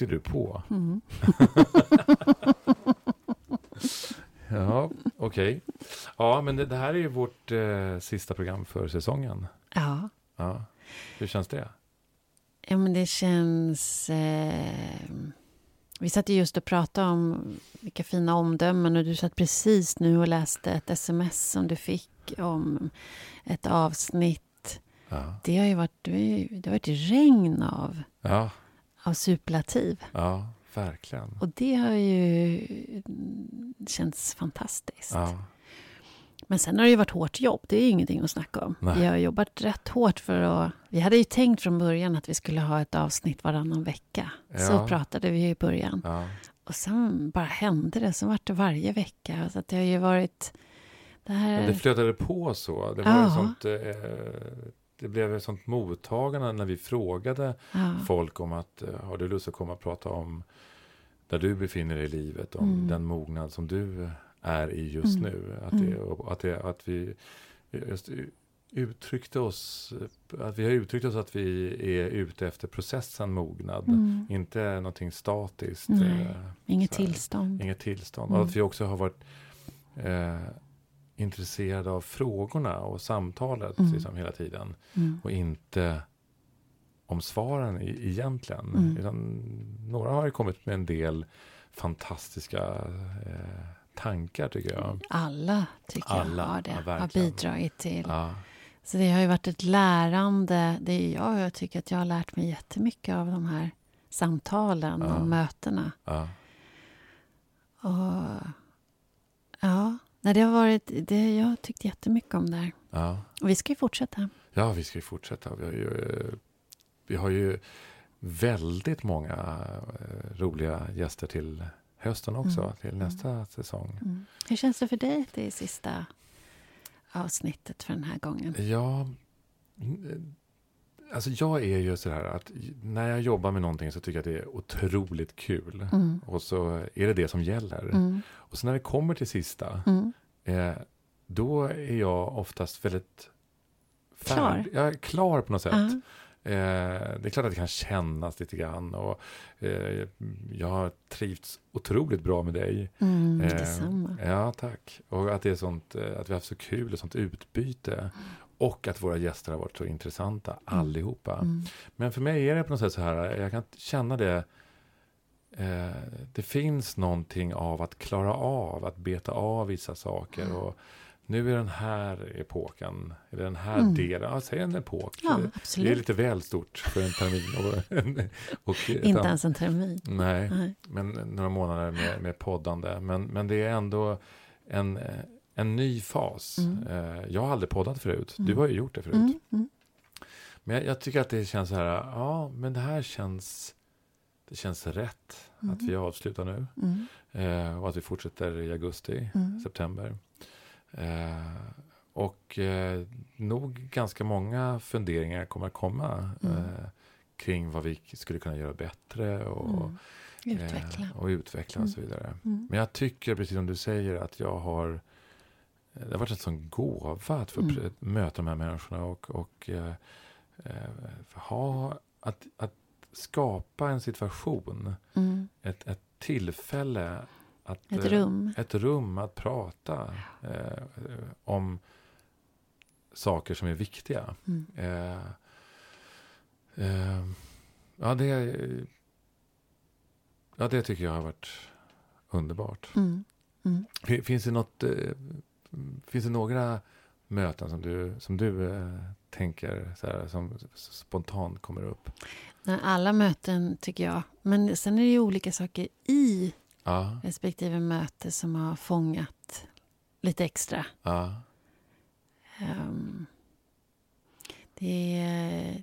Tyckte du på. Mm. Ja, okej. Ja, men det, det här är ju vårt eh, sista program för säsongen. Ja. Ja. Hur känns det? ja, men det känns... Eh, vi satt ju just och pratade om vilka fina omdömen och du satt precis nu och läste ett sms som du fick om ett avsnitt. Ja, Det har ju varit, det har varit regn av, ja, av superlativ. ja verkligen. Och det har ju känts fantastiskt. Ja, Men sen har det ju varit hårt jobb. Det är ju ingenting att snacka om. Nej. Vi har jobbat rätt hårt för att... Vi hade ju tänkt från början att vi skulle ha ett avsnitt varannan vecka. Så Ja. pratade vi i början. ja, Och sen bara hände det. Så vart det varje vecka. Så att det har ju varit... Det här... Men det flödade på så. Det var Ja. ett sånt... Eh, det blev ett sånt mottagande när vi frågade ja. folk om att eh, har du lust att komma och prata om där du befinner dig i livet, om Mm. den mognad som du är i just Mm. nu. Att, Mm. det, att, det, att vi uttryckte oss, att vi har uttryckt oss att vi är ute efter processen mognad. Mm. Inte någonting statiskt. Nej, eh, Inget tillstånd. Inget tillstånd. Mm. Och att vi också har varit eh, intresserade av frågorna och samtalet Mm. liksom, hela tiden. Mm. Och inte om svaren i, egentligen. Mm. Utan några har ju kommit med en del fantastiska eh, tankar tycker jag. Alla tycker Alla, jag har det. ja, har bidragit till. Ja, Så det har ju varit ett lärande. Det är jag, jag tycker att jag har lärt mig jättemycket av de här samtalen Ja. och mötena. ja, Och ja, nej, det har varit, det, jag har tyckt jättemycket om det här. ja. Och vi ska ju fortsätta. ja, vi ska ju fortsätta. Vi har ju, eh, vi har ju väldigt många eh, roliga gäster till hösten också. Mm. Till nästa säsong. Mm. Hur känns det för dig att det är sista avsnittet för den här gången? Ja, mm, alltså jag är ju så här att när jag jobbar med någonting så tycker jag att det är otroligt kul. Mm. Och så är det det som gäller. Mm. Och så när det kommer till sista, Mm. eh, då är jag oftast väldigt Klar. färd- Jag är klar på något sätt. Ja. Eh, det är klart att det kan kännas lite grann. Och, eh, jag har trivts otroligt bra med dig. Mm, Eh, detsamma. Ja, tack. Och att det är sånt, eh, att vi har haft så kul och sånt utbyte. Och att våra gäster har varit så intressanta, allihopa. Mm. Men för mig är det på något sätt så här, jag kan känna det. Eh, det finns någonting av att klara av, att beta av vissa saker. Mm. Och nu är den här epoken, eller den här Mm. delen, ja, säg en epok. Ja, det, är lite väl stort för en termin. Och, och Inte ens en termin. Nej, Nej. men några månader med, med poddande. Men, men det är ändå en, eh, en ny fas. Mm. Eh, Jag har aldrig poddat förut. Du Mm. har ju gjort det förut. Mm. Mm. Men jag, jag tycker att det känns så här, ja, men det här känns, det känns rätt Mm. att vi avslutar nu. Mm. Eh, och att vi fortsätter i augusti, Mm. september. Eh, och eh, nog ganska många funderingar kommer att komma Mm. eh, kring vad vi skulle kunna göra bättre och, Mm. Utveckla. eh, och utveckla och så vidare. Mm. Men jag tycker, precis som du säger, att jag har det har varit en sån gåva att få Mm. möta de här människorna och, och eh, eh, ha, att, att skapa en situation, Mm. ett, ett tillfälle, att, Ett eh, rum. ett rum att prata eh, om saker som är viktiga. Mm. Eh, eh, ja, det, ja, det tycker jag har varit underbart. Mm. Mm. Fin- Finns det något, eh, finns det några möten som du, som du eh, tänker så här, som spontant kommer upp? Nej, Alla möten tycker jag. Men sen är det ju olika saker i Ja, respektive möte som har fångat lite extra. ja, Ehm, det är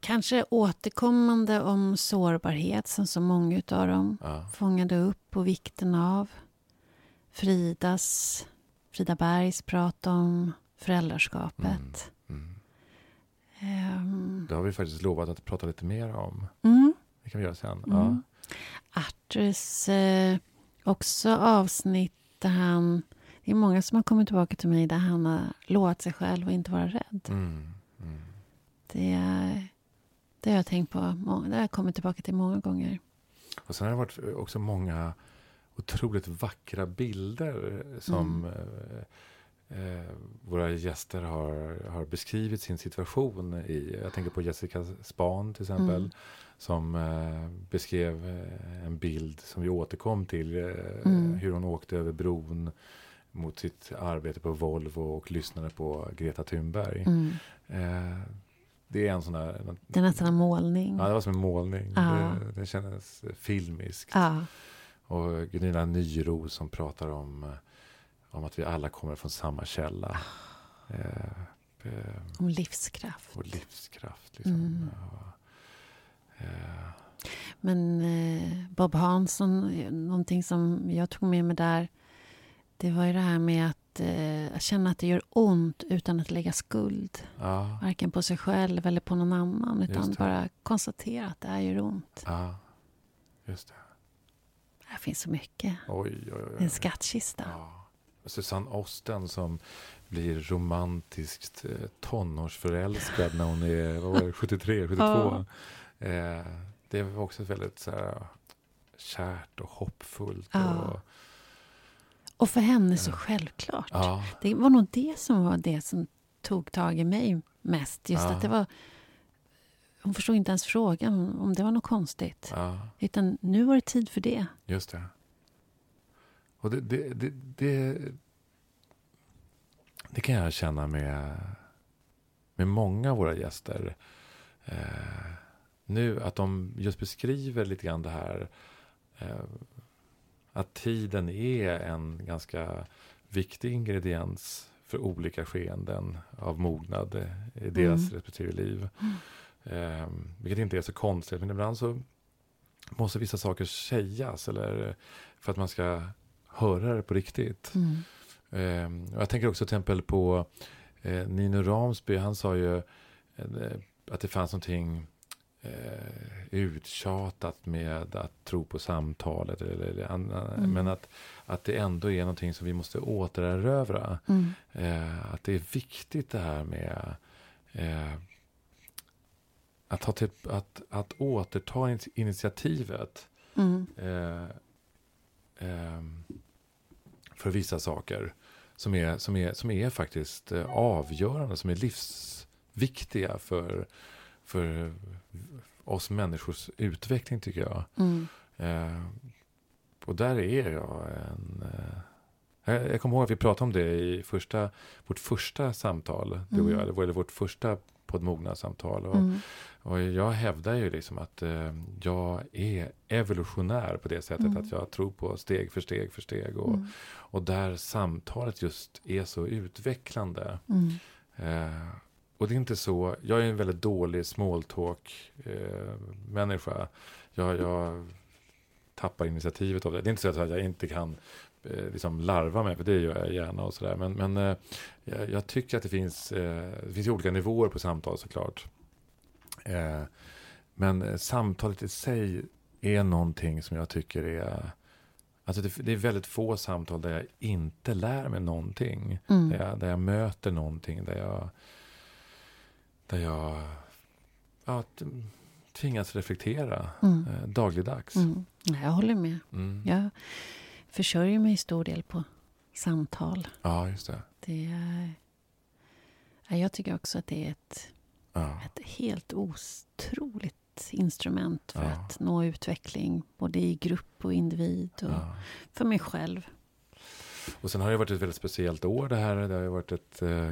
kanske återkommande om sårbarhet som så många av dem ja, fångade upp och vikten av. Fridas, Frida Bergs prat om föräldraskapet. mm. Ehm, Det har vi faktiskt lovat att prata lite mer om. mm. Det kan vi göra sen. Mm. Arturs eh, också avsnitt där han... Det är många som har kommit tillbaka till mig där han har lovat sig själv att inte vara rädd. Ja. Mm. Mm. Det är, Det har jag tänkt på. Det har jag kommit tillbaka till många gånger. Och sen har det varit också många otroligt vackra bilder som eh, eh, våra gäster har, har beskrivit sin situation i. Jag tänker på Jessica Span till exempel. Mm. Som eh, beskrev eh, en bild som vi återkom till. Eh, Mm. Hur hon åkte över bron mot sitt arbete på Volvo och lyssnade på Greta Thunberg. Det är en sån där... Det är nästan en målning. Ja, det var som en målning. Ja. Det, det kändes filmiskt. Ja. Och Gunilla Nyro som pratar om, eh, om att vi alla kommer från samma källa. Eh, eh, Om livskraft. och livskraft. Liksom. Mm. Ja. Eh, Men eh, Bob Hansson, eh, någonting som jag tog med mig där, det var ju det här med att eh, känna att det gör ont utan att lägga skuld. ja, Varken på sig själv eller på någon annan, utan bara konstatera att det här gör ont. ja, just det. Här finns så mycket. Oj, oj, oj. En skattkista. Ja. Susanne Osten som blir romantiskt eh, tonårsförälskad när hon är vad var det, 73, 72. Ja. Eh, det var också väldigt så här, kärt och hoppfullt. Ja. Och, Och för henne så självklart. ja, Det var nog det som var det som tog tag i mig mest. Just Ja. att det var... Hon förstod inte ens frågan om det var något konstigt. ja, Utan nu var det tid för det. just det. Och det, det, det, det, det kan jag känna med, med många av våra gäster. Eh, nu att de just beskriver lite grann det här. Eh, att tiden är en ganska viktig ingrediens för olika skeenden av mognad i deras Mm. respektive liv. Eh, vilket inte är så konstigt, men ibland så måste vissa saker sägas eller för att man ska höra det på riktigt. Mm. Eh, och jag tänker också till exempel på eh, Nino Ramsby. Han sa ju eh, att det fanns någonting eh, uttjatat med att tro på samtalet. Eller, eller, Mm. Men att, att det ändå är någonting som vi måste återerövra. Mm. Eh, att det är viktigt det här med eh, att, ha till, att, att återta in- initiativet. Mm. Eh, ehm, för vissa saker som är, som är, som är faktiskt eh, avgörande, som är livsviktiga för, för oss människors utveckling tycker jag. Mm. Eh, och där är jag en... Eh, jag, jag kommer ihåg att vi pratade om det i första, vårt första samtal, du och Mm. jag, eller, eller vårt första poddmognadssamtal. Och, Mm. och jag hävdar ju liksom att eh, jag är evolutionär på det sättet Mm. att jag tror på steg för steg för steg. Och, Mm. och där samtalet just är så utvecklande. Mm. Eh, och det är inte så, jag är en väldigt dålig small talk eh, människa. Jag, jag tappar initiativet av det. Det är inte så att jag inte kan eh, liksom larva mig, för det gör jag gärna och sådär. Men, men eh, jag, jag tycker att det finns, eh, det finns olika nivåer på samtal såklart. Eh, men eh, samtalet i sig är någonting som jag tycker är Alltså det, det är väldigt få samtal där jag inte lär mig någonting. Mm. Där, jag, där jag möter någonting. Där jag, där jag ja, tvingas reflektera Mm. eh, dagligdags. Mm. Ja, Jag håller med. Mm. Jag försörjer mig i stor del på samtal. Ja, just det. Det är, ja, jag tycker också att det är ett, Ja. ett helt otroligt instrument för Ja. att nå utveckling. Både i grupp och individ och för mig själv. Och sen har det varit ett väldigt speciellt år det här. Det har varit ett, eh,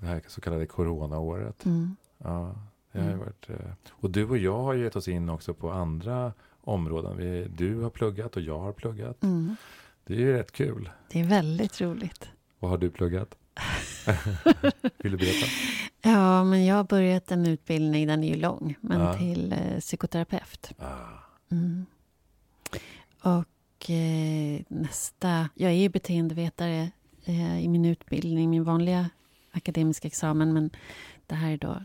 det här så kallade coronaåret. Mm. Ja, det har Mm. varit, eh, och du och jag har gett oss in också på andra områden. Vi, du har pluggat och jag har pluggat. Mm. Det är ju rätt kul. Det är väldigt roligt. Vad har du pluggat? Vill du berätta? Ja, men jag har börjat en utbildning, den är ju lång, men Ja. till eh, psykoterapeut. Ah, Mm. Och eh, nästa... Jag är ju beteendevetare eh, i min utbildning, min vanliga akademiska examen, men det här är då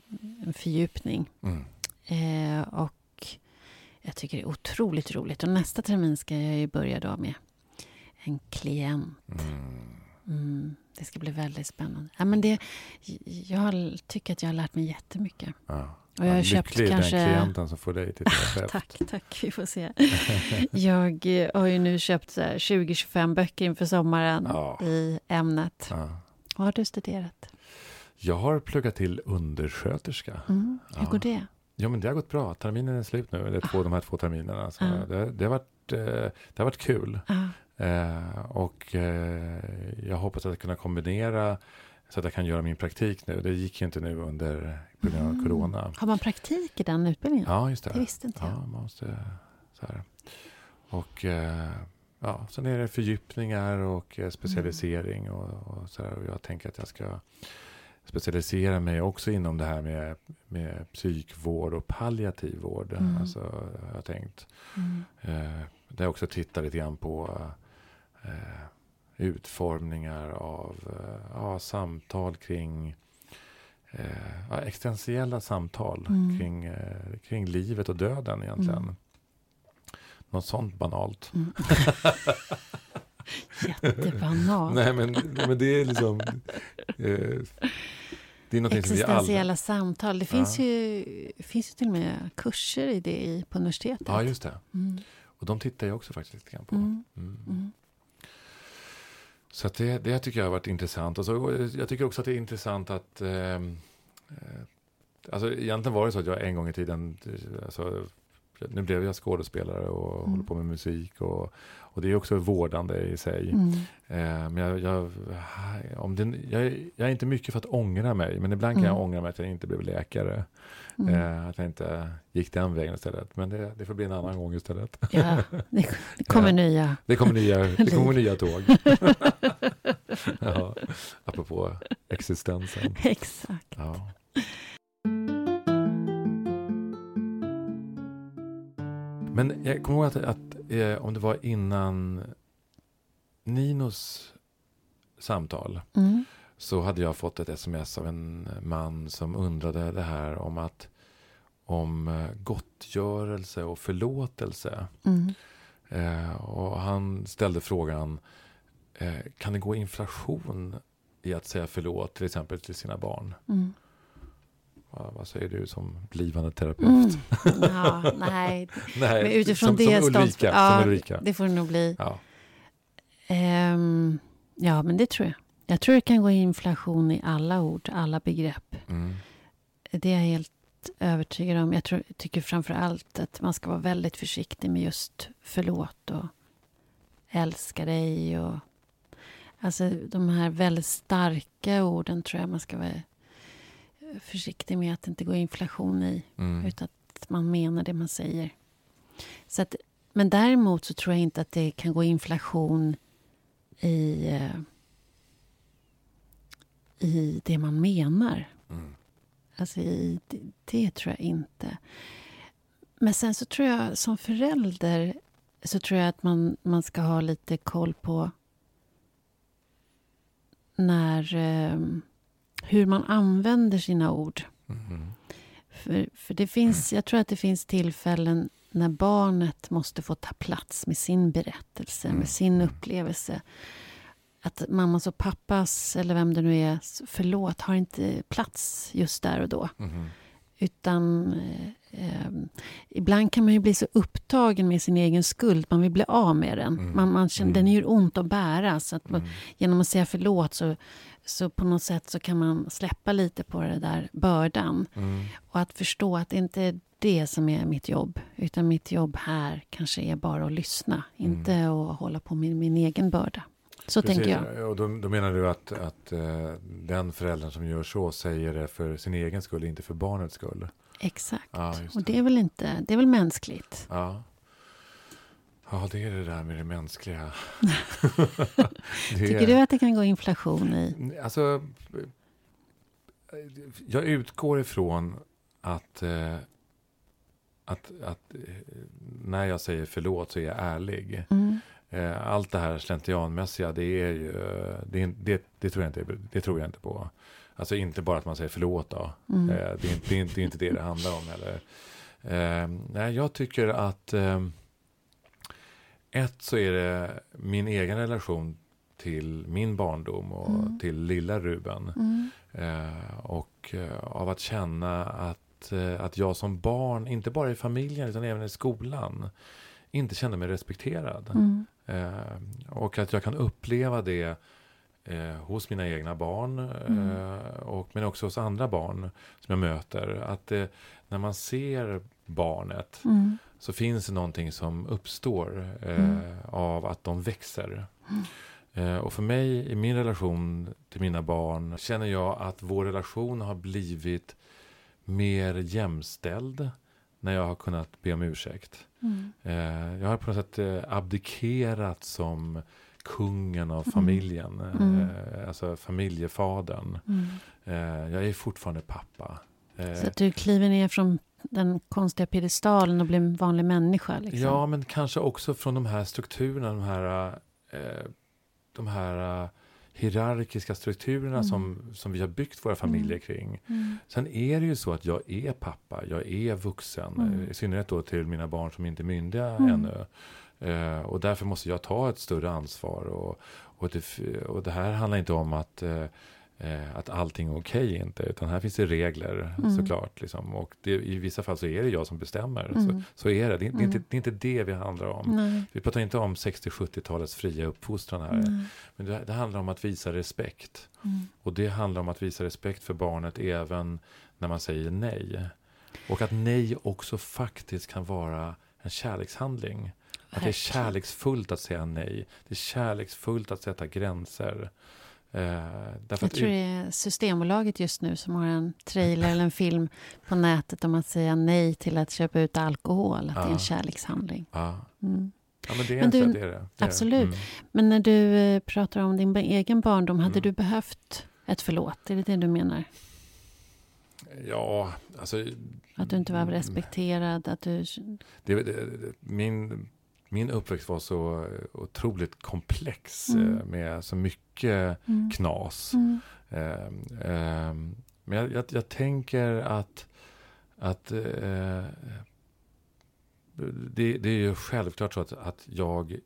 en fördjupning. mm. Eh, och jag tycker det är otroligt roligt. Och nästa termin ska jag ju börja då med en klient. Mm. Mm, det ska bli väldigt spännande. Ja, men det, jag tycker att jag har lärt mig jättemycket. Ja. Och jag har Ja, köpt lycklig kanske... den klienten som får dig till terapeut. Tack, tack. Vi får se. Jag eh, har ju nu köpt så här 20-25 böcker inför sommaren Ja. i ämnet. Ja. Vad har du studerat? Jag har pluggat till undersköterska. Mm. Hur Ja. går det? Ja, men det har gått bra. Terminen är slut nu, eller två, de här två terminerna. Så Ja. det, det, har varit, eh, det har varit kul. Ja. Eh, och eh, jag hoppas att kunna kombinera så att jag kan göra min praktik nu. Det gick ju inte nu under på grund av Mm. corona. Har man praktik i den utbildningen? Ja, just Det det. visste inte jag. Ja, man måste så här. Och eh, ja, sen är det fördjupningar och eh, specialisering och, och så. Och jag tänker att jag ska specialisera mig också inom det här med, med psykvård och palliativ vård. Mm. Alltså, har jag tänkt. Mm. Eh, där jag också tittar lite grann på eh, utformningar av eh, ja, samtal kring eh, ja, existentiella samtal Mm. kring, eh, kring livet och döden egentligen. Något sånt banalt. Mm. Jättebanalt. Nej, men, men det är liksom... Eh, det är någonting som vi alla... Existentiella samtal. Det finns, Ja. ju, finns ju till och med kurser i det på universitetet. Ja, just det. Mm. Och de tittar jag också faktiskt lite grann på. Mm. Mm. Mm. Så det, det tycker jag har varit intressant. Och så, jag tycker också att det är intressant att... ehm, Eh, alltså egentligen var det så att jag en gång i tiden... eh, Alltså, nu blev jag skådespelare och Mm. håller på med musik. Och, och det är också vårdande i sig. Mm. Eh, men jag, jag, om det, jag, är- jag är inte mycket för att ångra mig. Men ibland kan Mm. jag ångra mig att jag inte blev läkare. Mm. Eh, att jag inte gick den vägen istället. Men det, det får bli en annan gång istället. Ja, det, det kommer Ja. nya. Det kommer nya, det kommer nya tåg. ja, apropå existensen. Exakt. Ja. Men jag kommer ihåg att, att eh, om det var innan Ninos samtal Mm. så hade jag fått ett sms av en man som undrade det här om att om eh, gottgörelse och förlåtelse. Mm. Eh, och han ställde frågan, eh, kan det gå inflation i att säga förlåt till exempel till sina barn? Mm. Vad, säger du som blivande terapeut? Mm. Ja, nej, Nej, men utifrån som, det som Ulrika. ja, som Ulrika. det får det nog bli. Ja. Ehm, ja, men det tror jag. Jag tror det kan gå inflation i alla ord, alla begrepp. Mm. Det är jag helt övertygad om. Jag tror, tycker framför allt att man ska vara väldigt försiktig med just förlåt och älska dig. Och, alltså de här väldigt starka orden tror jag man ska vara försiktig med att inte går inflation i. Mm. Utan att man menar det man säger. Så att, men däremot så tror jag inte att det kan gå inflation i, eh, i det man menar. Mm. Alltså i, det, det tror jag inte. Men sen så tror jag som förälder så tror jag att man, man ska ha lite koll på när, eh, hur man använder sina ord. Mm. För, för det finns, jag tror att det finns tillfällen när barnet måste få ta plats med sin berättelse, Mm. med sin upplevelse. Att mammas och pappas, eller vem det nu är, förlåt, har inte plats just där och då. Mm. Utan eh, eh, ibland kan man ju bli så upptagen med sin egen skuld, man vill bli av med den. Mm. Man, man känner, Mm. Den gör ont att bära. Så att man, Mm. genom att säga förlåt så, så på något sätt så kan man släppa lite på det där bördan. Mm. Och att förstå att det inte är det som är mitt jobb. Utan mitt jobb här kanske är bara att lyssna. Mm. Inte att hålla på med min egen börda. Så tänker jag. Och då, då menar du att, att eh, den föräldern som gör så säger det för sin egen skull, inte för barnets skull? Exakt. Ja, just Och det är väl inte, det är väl mänskligt. Ja. Ja, det är det där med det mänskliga. det Tycker du att det kan gå inflation i? Alltså, jag utgår ifrån att, eh, att, att eh, när jag säger förlåt så är jag ärlig. Mm. Eh, allt det här slentrianmässiga, det är ju, det, det, det, tror jag inte, det tror jag inte på. Alltså inte bara att man säger förlåt då. Mm. Det, är inte, det, är det är inte det det handlar om heller. Eh, nej, jag tycker att ett så är det min egen relation till min barndom och Mm. till lilla Ruben. Mm. Eh, och eh, av att känna att att, eh, att jag som barn, inte bara i familjen utan även i skolan, inte kände mig respekterad. Mm. Eh, och att jag kan uppleva det eh, hos mina egna barn, Mm. eh, och, men också hos andra barn som jag möter. Att när man ser barnet Mm. så finns det någonting som uppstår eh, Mm. av att de växer. Eh, och för mig i min relation till mina barn känner jag att vår relation har blivit mer jämställd när jag har kunnat be om ursäkt. Mm. Eh, jag har på något sätt eh, abdikerat som kungen av Mm. familjen, Mm. eh, alltså familjefadern. Mm. Eh, jag är fortfarande pappa. Eh, Så att du kliver ner från den konstiga piedestalen och blir en vanlig människa. Liksom. Ja, men kanske också från de här strukturerna, de här, eh, de här eh, hierarkiska strukturerna Mm. som, som vi har byggt våra familjer Mm. kring. Mm. Sen är det ju så att jag är pappa, jag är vuxen, Mm. eh, i synnerhet då till mina barn som inte är myndiga Mm. ännu. Eh, och därför måste jag ta ett större ansvar. Och, och, det, och det här handlar inte om att, eh, eh, att allting är okej inte, utan här finns det regler Mm. såklart. Liksom. Och det, i vissa fall så är det jag som bestämmer. Så, Mm. så är det. Det, det, är inte, Mm. det är inte det vi handlar om. Nej. Vi pratar inte om 60-70-talets fria uppfostran här. Nej. Men det, det handlar om att visa respekt. Mm. Och det handlar om att visa respekt för barnet även när man säger nej. Och att nej också faktiskt kan vara en kärlekshandling. Att det är kärleksfullt att säga nej. Det är kärleksfullt att sätta gränser. Eh, Jag tror det är Systembolaget just nu som har en trailer eller en film på nätet om att säga nej till att köpa ut alkohol. Att det är Ja. en kärlekshandling. ja. Mm. ja, men det är Men en du- det är det. det är det. absolut. Mm. Men när du eh, pratar om din egen barndom, hade Mm. du behövt ett förlåt? Är det det du menar? Ja, alltså... Att du inte var mm, respekterad? Att du... Det, det, det, min, min uppväxt var så otroligt komplex Mm. eh, med så mycket Mm. knas. Mm. Ehm, ehm, men jag, jag, jag tänker att, att eh, det, det är ju självklart så att, att jag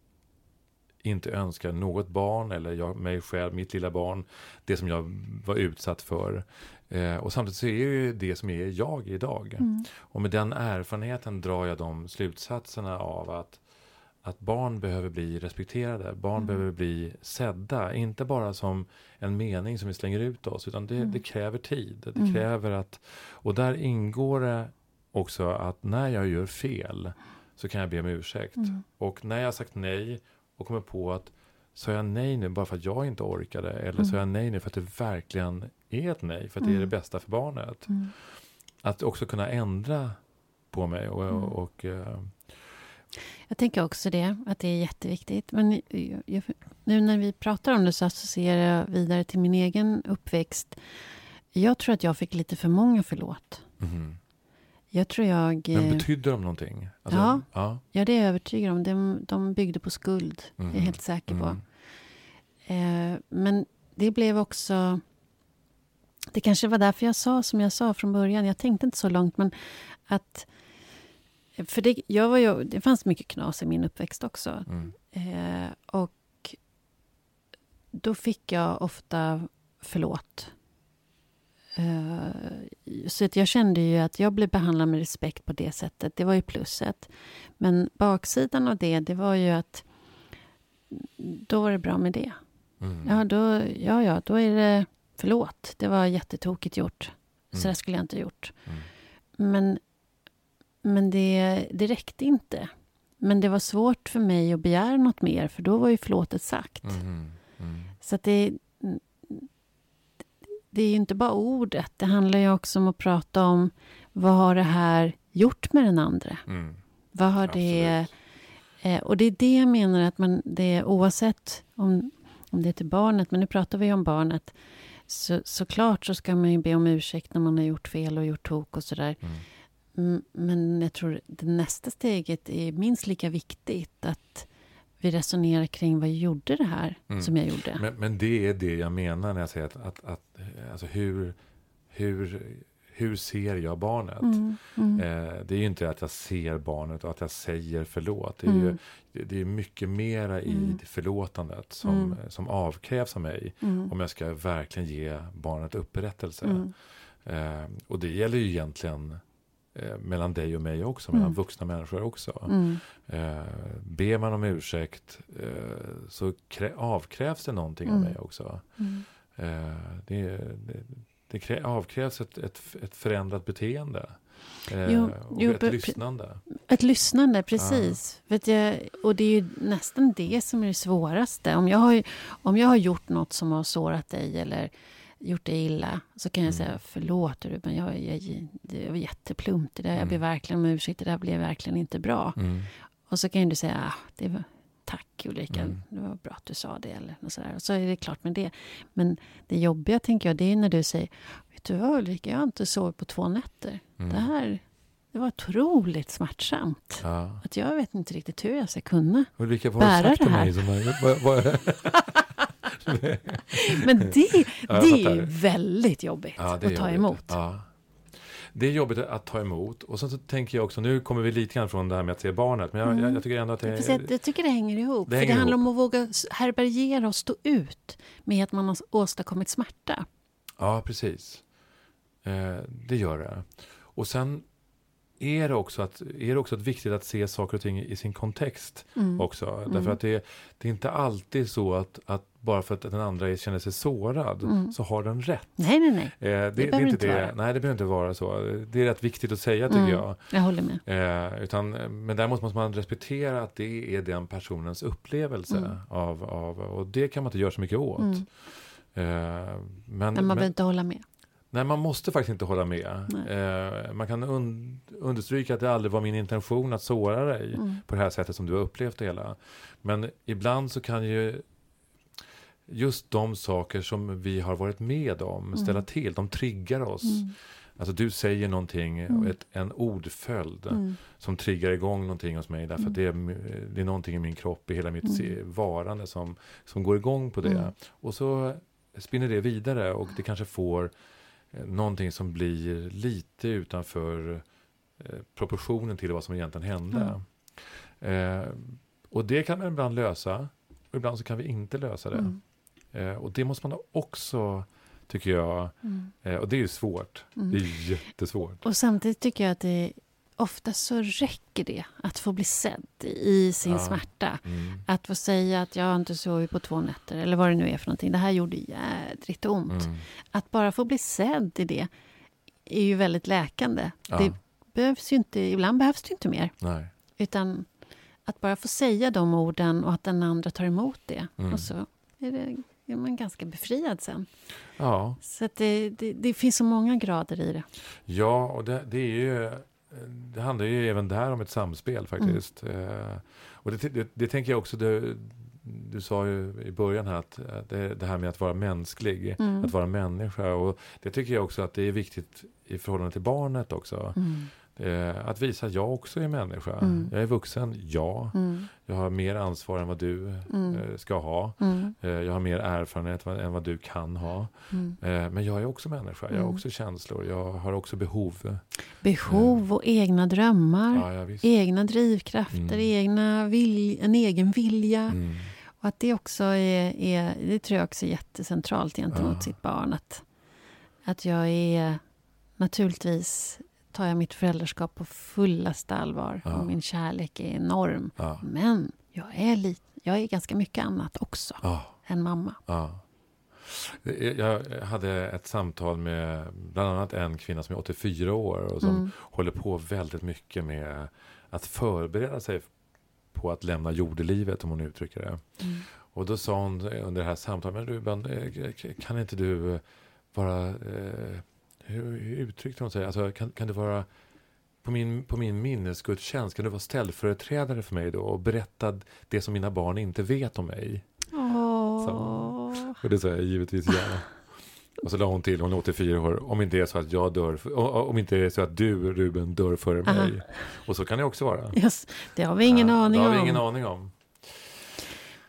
inte önskar något barn eller jag, mig själv, mitt lilla barn, det som jag var utsatt för. Eh, och samtidigt så är det ju det som är jag idag. Mm. Och med den erfarenheten drar jag de slutsatserna av att, att barn behöver bli respekterade. Barn Mm. behöver bli sedda. Inte bara som en mening som vi slänger ut oss. Utan det, Mm. det kräver tid. Det Mm. kräver att... Och där ingår det också att när jag gör fel så kan jag be om ursäkt. Mm. Och när jag har sagt nej och kommer på att sa jag nej nu bara för att jag inte orkade. Eller Mm. sa jag nej nu för att det verkligen är ett nej. För att det är det Mm. bästa för barnet Mm. att också kunna ändra på mig. Och, Mm. och, eh, Jag tänker också det, att det är jätteviktigt. Men jag, nu när vi pratar om det så associerar jag vidare till min egen uppväxt. Jag tror att jag fick lite för många förlåt. mhm. Jag tror jag... Men eh, betyder de någonting? Alltså, Ja. ja. Ja, det är jag övertygad om. De, de byggde på skuld. Det är Mhm. jag helt säker på. Mm. Eh, men det blev också... Det kanske var därför jag sa som jag sa från början. Jag tänkte inte så långt, men att... För det, jag var ju, det fanns mycket knas i min uppväxt också. Mm. Eh, och då fick jag ofta förlåt. Eh, så att jag kände ju att jag blev behandlad med respekt på det sättet. Det var ju plusset. Men baksidan av det, det var ju att då var det bra med det. Mm. Ja, då, ja, ja, då är det förlåt. Det var jättetokigt gjort. Så Mm. det skulle jag inte ha gjort. Mm. Men, men det, det räckte inte. Men det var svårt för mig att begära något mer, för då var ju förlåtet sagt. Mhm. Mm. Så det, det är ju inte bara ordet. Det handlar ju också om att prata om vad har det här gjort med den andra? Mm. Vad har det... Absolut. Eh, och det är det jag menar att man, det är oavsett om, om det är till barnet, men nu pratar vi om barnet. Så, såklart så ska man ju be om ursäkt när man har gjort fel och gjort tok och sådär. Mm. Mm, Men jag tror det nästa steget är minst lika viktigt. Att vi resonerar kring vad gjorde det här Mm. som jag gjorde. Men, men det är det jag menar när jag säger att, att, att alltså hur, hur, hur ser jag barnet? Mm, mm, Eh, det är ju inte att jag ser barnet och att jag säger förlåt. Det är, ju, mm, det, det är mycket mera i Mm. det förlåtandet som, som avkrävs av mig. Om jag ska verkligen ge barnet upprättelse. Eh, och det gäller ju egentligen eh, mellan dig och mig också, mellan Mm. vuxna människor också. Mm. Eh, ber man om ursäkt eh, så krä- avkrävs det någonting av Mm. mig också. Mm. Eh, det, det, det krä- avkrävs ett, ett, ett förändrat beteende. Eh, Jo, och jo, ett lyssnande. Ett lyssnande, precis. Vet jag, och det är ju nästan det som är det svåraste. Om jag, har, om jag har gjort något som har sårat dig eller gjort dig illa så kan jag Mm. säga förlåt Ruben, jag, jag, det var jätteplumpt. Det där, Jag Mm. ber verkligen om ursäkt, det där blev verkligen inte bra. Mm. Och så kan du säga, ah, det var, tack Ulrika, Mm. det var bra att du sa det. Eller något sådär. Och så är det klart med det. Men det jobbiga tänker jag, det är när du säger, vet du vad Ulrika, jag har inte sovit på två nätter. Mm. Det här, det var otroligt smärtsamt. Ja. Att jag vet inte riktigt hur jag ska kunna. Ulrika, vad Bära det här. mig? Som, vad, vad, Men det, Ja, det är ju väldigt jobbigt Ja, att ta jobbigt. emot. Ja. Det är jobbigt att ta emot. Och sen så tänker jag också, nu kommer vi lite grann från det här med att se barnet. Men jag, Mm. jag, jag tycker ändå att det jag, jag tycker det hänger ihop. Det för hänger det handlar ihop. om att våga härbärgera och stå ut med att man har åstadkommit smärta. Ja, precis. Eh, det gör det. Och sen är det också, att, är det också viktigt att se saker och ting i sin kontext Mm. också. Mm. Därför att det, det är inte alltid så att, att bara för att den andra är- känner sig sårad Mm. så har den rätt. Nej, nej, nej. Eh, det, det, behöver är inte det. vara. Nej, det behöver inte vara så. Det är rätt viktigt att säga tycker Mm. jag. Jag håller med. Eh, utan, men däremot måste man respektera att det är den personens upplevelse. Mm. Av, av, och det kan man inte göra så mycket åt. Mm. Eh, men, Men man men, behöver inte hålla med. Nej, man måste faktiskt inte hålla med. Eh, man kan un, understryka att det aldrig var min intention att såra dig Mm. på det här sättet som du har upplevt det hela. Men ibland så kan ju just de saker som vi har varit med om ställa Mm. till. De triggar oss. Mm. Alltså du säger någonting, Mm. ett, en ordföljd Mm. som triggar igång någonting hos mig. Därför Mm. att det är, det är någonting i min kropp, i hela mitt Mm. varande som, som går igång på det. Mm. Och så spinner det vidare och det kanske får någonting som blir lite utanför eh, proportionen till vad som egentligen hände. Eh, och det kan man ibland lösa. Och ibland så kan vi inte lösa det. Mm. Eh, och det måste man också, tycker jag, Mm. eh, och det är ju svårt. Mm. Det är jättesvårt. Och samtidigt tycker jag att det ofta så räcker det att få bli sedd i sin Ja. smärta. Mm. Att få säga att jag har inte sovit på två nätter eller vad det nu är för någonting. Det här gjorde jädrigt ont. Mm. Att bara få bli sedd i det är ju väldigt läkande. Ja. Det behövs ju inte, ibland behövs det inte mer. Nej. Utan att bara få säga de orden och att den andra tar emot det. Mm. Och så är, det, är man ganska befriad sen. Ja, Så det, det, det finns så många grader i det. ja och det, det är ju det handlar ju även där om ett samspel faktiskt. Eh, och det, det, det tänker jag också, du, du sa ju i början här att att det, det här med att vara mänsklig, Mm. att vara människa. Och det tycker jag också att det är viktigt i förhållande till barnet också. Mm. Eh, att visa att jag också är människa. Mm. Jag är vuxen, ja. Mm. Jag har mer ansvar än vad du Mm. eh, ska ha. Mm. Eh, jag har mer erfarenhet vad- än vad du kan ha. Mm. Eh, men jag är också människa. Jag har Mm. också känslor. Jag har också behov. Behov och egna drömmar. Ja, ja. Egna drivkrafter, egna vilj, en egen vilja. Och att det också är, är det tror jag också är jättecentralt gentemot Ja. sitt barn. Att, att jag är, naturligtvis tar jag mitt föräldraskap på fullaste allvar. Ja. Och min kärlek är enorm. Ja. Men jag är, lite, jag är ganska mycket annat också Ja. än mamma. Ja. Jag hade ett samtal med bland annat en kvinna som är 84 år och som Mm. håller på väldigt mycket med att förbereda sig på att lämna jordelivet, om hon uttrycker det. Mm. Och då sa hon under det här samtalet, men Ruben, eh, kan inte du vara, eh, hur, hur uttryckte hon sig, alltså, kan, kan du vara på min, på min minnesgudstjänst, kan du vara ställföreträdare för mig då och berätta det som mina barn inte vet om mig? Åh. Och det sa jag givetvis ja. Och så la hon till, hon är 84 år, om inte det är så att jag dör, om inte det är så att du Ruben dör före Aha. mig. Och så kan det också vara. Yes, det har vi ingen Ja, aning det har om. vi ingen aning om.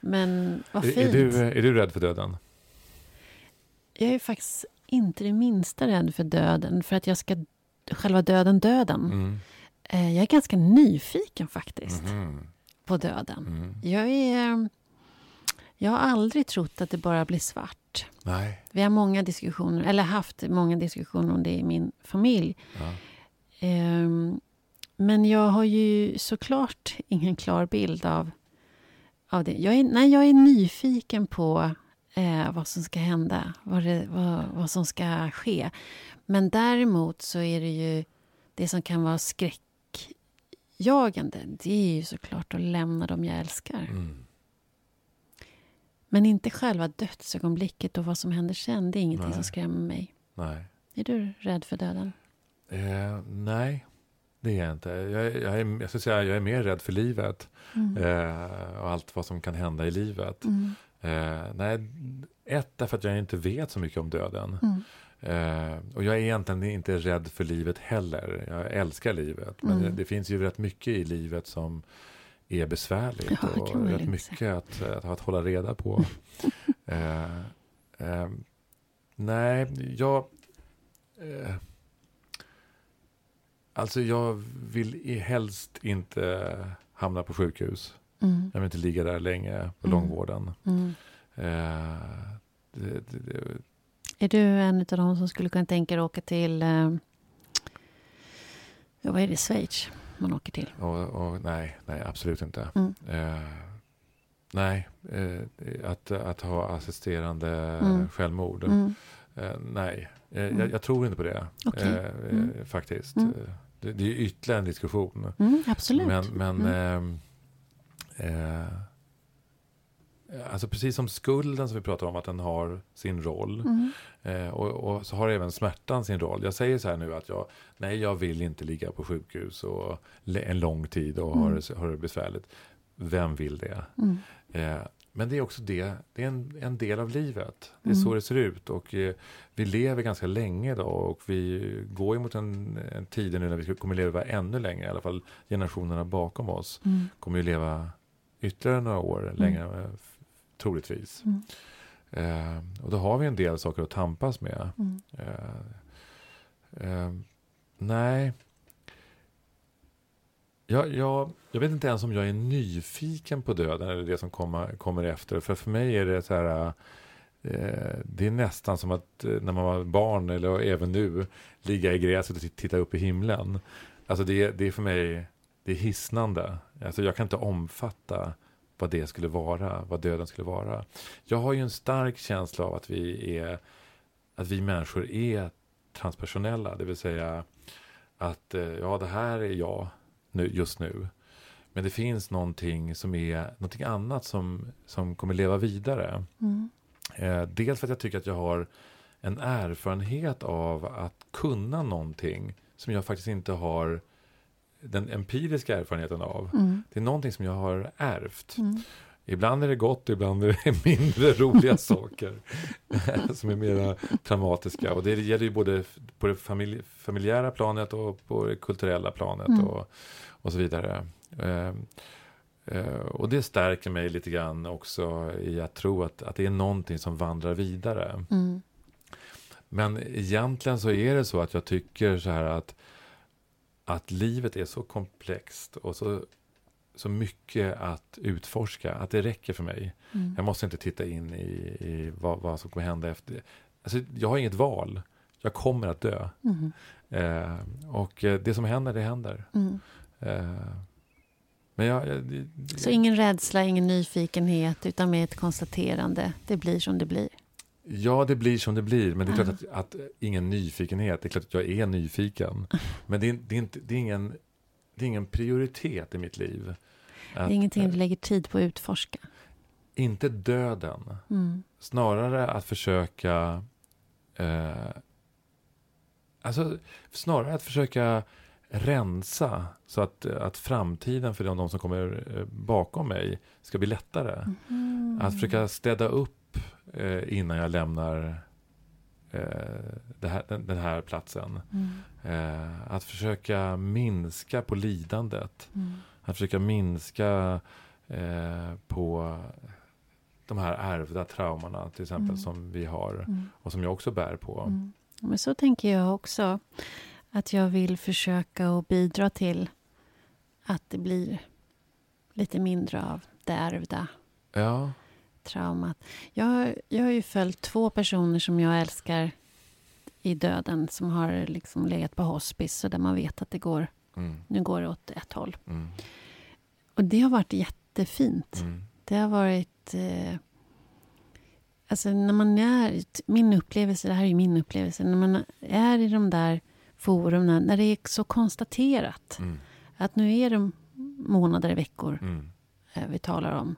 Men vad Är, fint. är, du, är du rädd för döden? Jag är faktiskt inte det minsta rädd för döden. För att jag ska själva döden, döden. Mm. Eh, Jag är ganska nyfiken faktiskt Mhm. på döden. Mm. Jag är... Jag har aldrig trott att det bara blir svart. Nej. Vi har många diskussioner, eller haft många diskussioner om det i min familj. Ja. Ehm, men jag har ju såklart ingen klar bild av, av det. Jag är, nej, jag är nyfiken på eh, vad som ska hända, vad, det, vad, vad som ska ske. Men däremot så är det ju det som kan vara skräckjagande. Det är ju såklart att lämna dem jag älskar. Mm. Men inte själva dödsögonblicket och vad som händer sen. Det är ingenting Nej. som skrämmer mig. Nej. Är du rädd för döden? Eh, nej, det är jag inte. Jag, jag, är, jag, säga, jag är mer rädd för livet Mm. eh, och allt vad som kan hända i livet. Mm. Eh, nej, ett, därför att jag inte vet så mycket om döden. Mm. Eh, och jag är egentligen inte rädd för livet heller. Jag älskar livet. Men Mm. det, det finns ju rätt mycket i livet som är besvärligt. Ja, och rätt mycket att, att, att hålla reda på. eh, eh, nej, jag... Eh, alltså jag vill helst inte hamna på sjukhus. Mm. Jag vill inte ligga där länge på Mm. långvården. Mm. Eh, det, det, det, Är du en av de som skulle kunna tänka dig att åka till... Eh, vad är det? Schweiz man åker till? Och, och, nej, nej, absolut inte. Mm. Eh, nej, eh, att, att ha assisterande Mm. självmord. Mm. Eh, nej, eh, jag, jag tror inte på det. Okej. Eh, faktiskt. Det, är ytterligare en diskussion. Absolut. Men, men Mm. Eh, alltså precis som skulden som vi pratar om, att den har sin roll. Mm. Eh, och, och så har även smärtan sin roll. Jag säger så här nu att jag, nej jag vill inte ligga på sjukhus och en lång tid och ha, Mm. det, ha det besvärligt. Vem vill det? Mm. Eh, men det är också det, det är en, en del av livet. Det är Mm. så det ser ut. Och eh, vi lever ganska länge idag och vi går ju mot en, en tid nu när vi kommer leva ännu längre. I alla fall generationerna bakom oss Mm. kommer ju leva ytterligare några år längre, eh, f- troligtvis. Mm. Eh, och då har vi en del saker att tampas med. Mm. Eh, eh, nej. Jag, jag, jag vet inte ens om jag är nyfiken på döden eller det som komma, kommer efter. För för mig är det så här... Eh, det är nästan som att eh, när man var barn, eller även nu, ligga i gräset och titta upp i himlen. Alltså det, det är för mig det är hisnande. Alltså jag kan inte omfatta vad det skulle vara, vad döden skulle vara. Jag har ju en stark känsla av att vi är att vi människor är transpersonella, det vill säga att eh, ja, det här är jag nu, just nu. Men det finns någonting som är någonting annat som, som kommer leva vidare. Mm. Eh, dels för att jag tycker att jag har en erfarenhet av att kunna någonting som jag faktiskt inte har den empiriska erfarenheten av. Mm. Det är någonting som jag har ärvt. Mm. Ibland är det gott, ibland är det mindre roliga saker som är mera traumatiska. Och det gäller ju både på det familj, familjära planet och på det kulturella planet Mm. och, och så vidare. Eh, eh, och det stärker mig lite grann också i att tro att, att det är någonting som vandrar vidare. Mm. Men egentligen så är det så att jag tycker så här att, att livet är så komplext och så, så mycket att utforska att det räcker för mig. Mm. Jag måste inte titta in i, i vad, vad som kommer hända efter. Alltså, jag har inget val. Jag kommer att dö. Mm. Eh, och eh, det som händer, det händer. Mm. Eh, men jag... jag det- Så ingen rädsla, ingen nyfikenhet, utan med ett konstaterande. Det blir som det blir. Ja, det blir som det blir. Men det är klart att, att ingen nyfikenhet. Det är klart att jag är nyfiken. Men det är, det är, inte, det är, ingen, det är ingen prioritet i mitt liv. Det Att, är ingenting eh, du lägger tid på att utforska. Inte döden. Mm. Snarare att försöka... Eh, alltså, snarare att försöka rensa så att, att framtiden för de, de som kommer eh, bakom mig ska bli lättare. Mm. Att försöka städa upp eh, innan jag lämnar eh, här, den, den här platsen. Mm. Eh, att försöka minska på lidandet. Mm. Att försöka minska eh, på de här ärvda traumorna till exempel Mm. som vi har Mm. och som jag också bär på. Mm. Men så tänker jag också. Att jag vill försöka att bidra till att det blir lite mindre av det ärvda traumat. Jag, jag har ju följt två personer som jag älskar i döden som har liksom legat på hospice och där man vet att det går, Mm. nu går det åt ett håll. Mm. Och det har varit jättefint. Mm. Det har varit... Eh, alltså när man är... Min upplevelse, det här är ju min upplevelse. När man är i de där forumen, när det är så konstaterat Mm. att nu är det månader, veckor Mm. eh, vi talar om.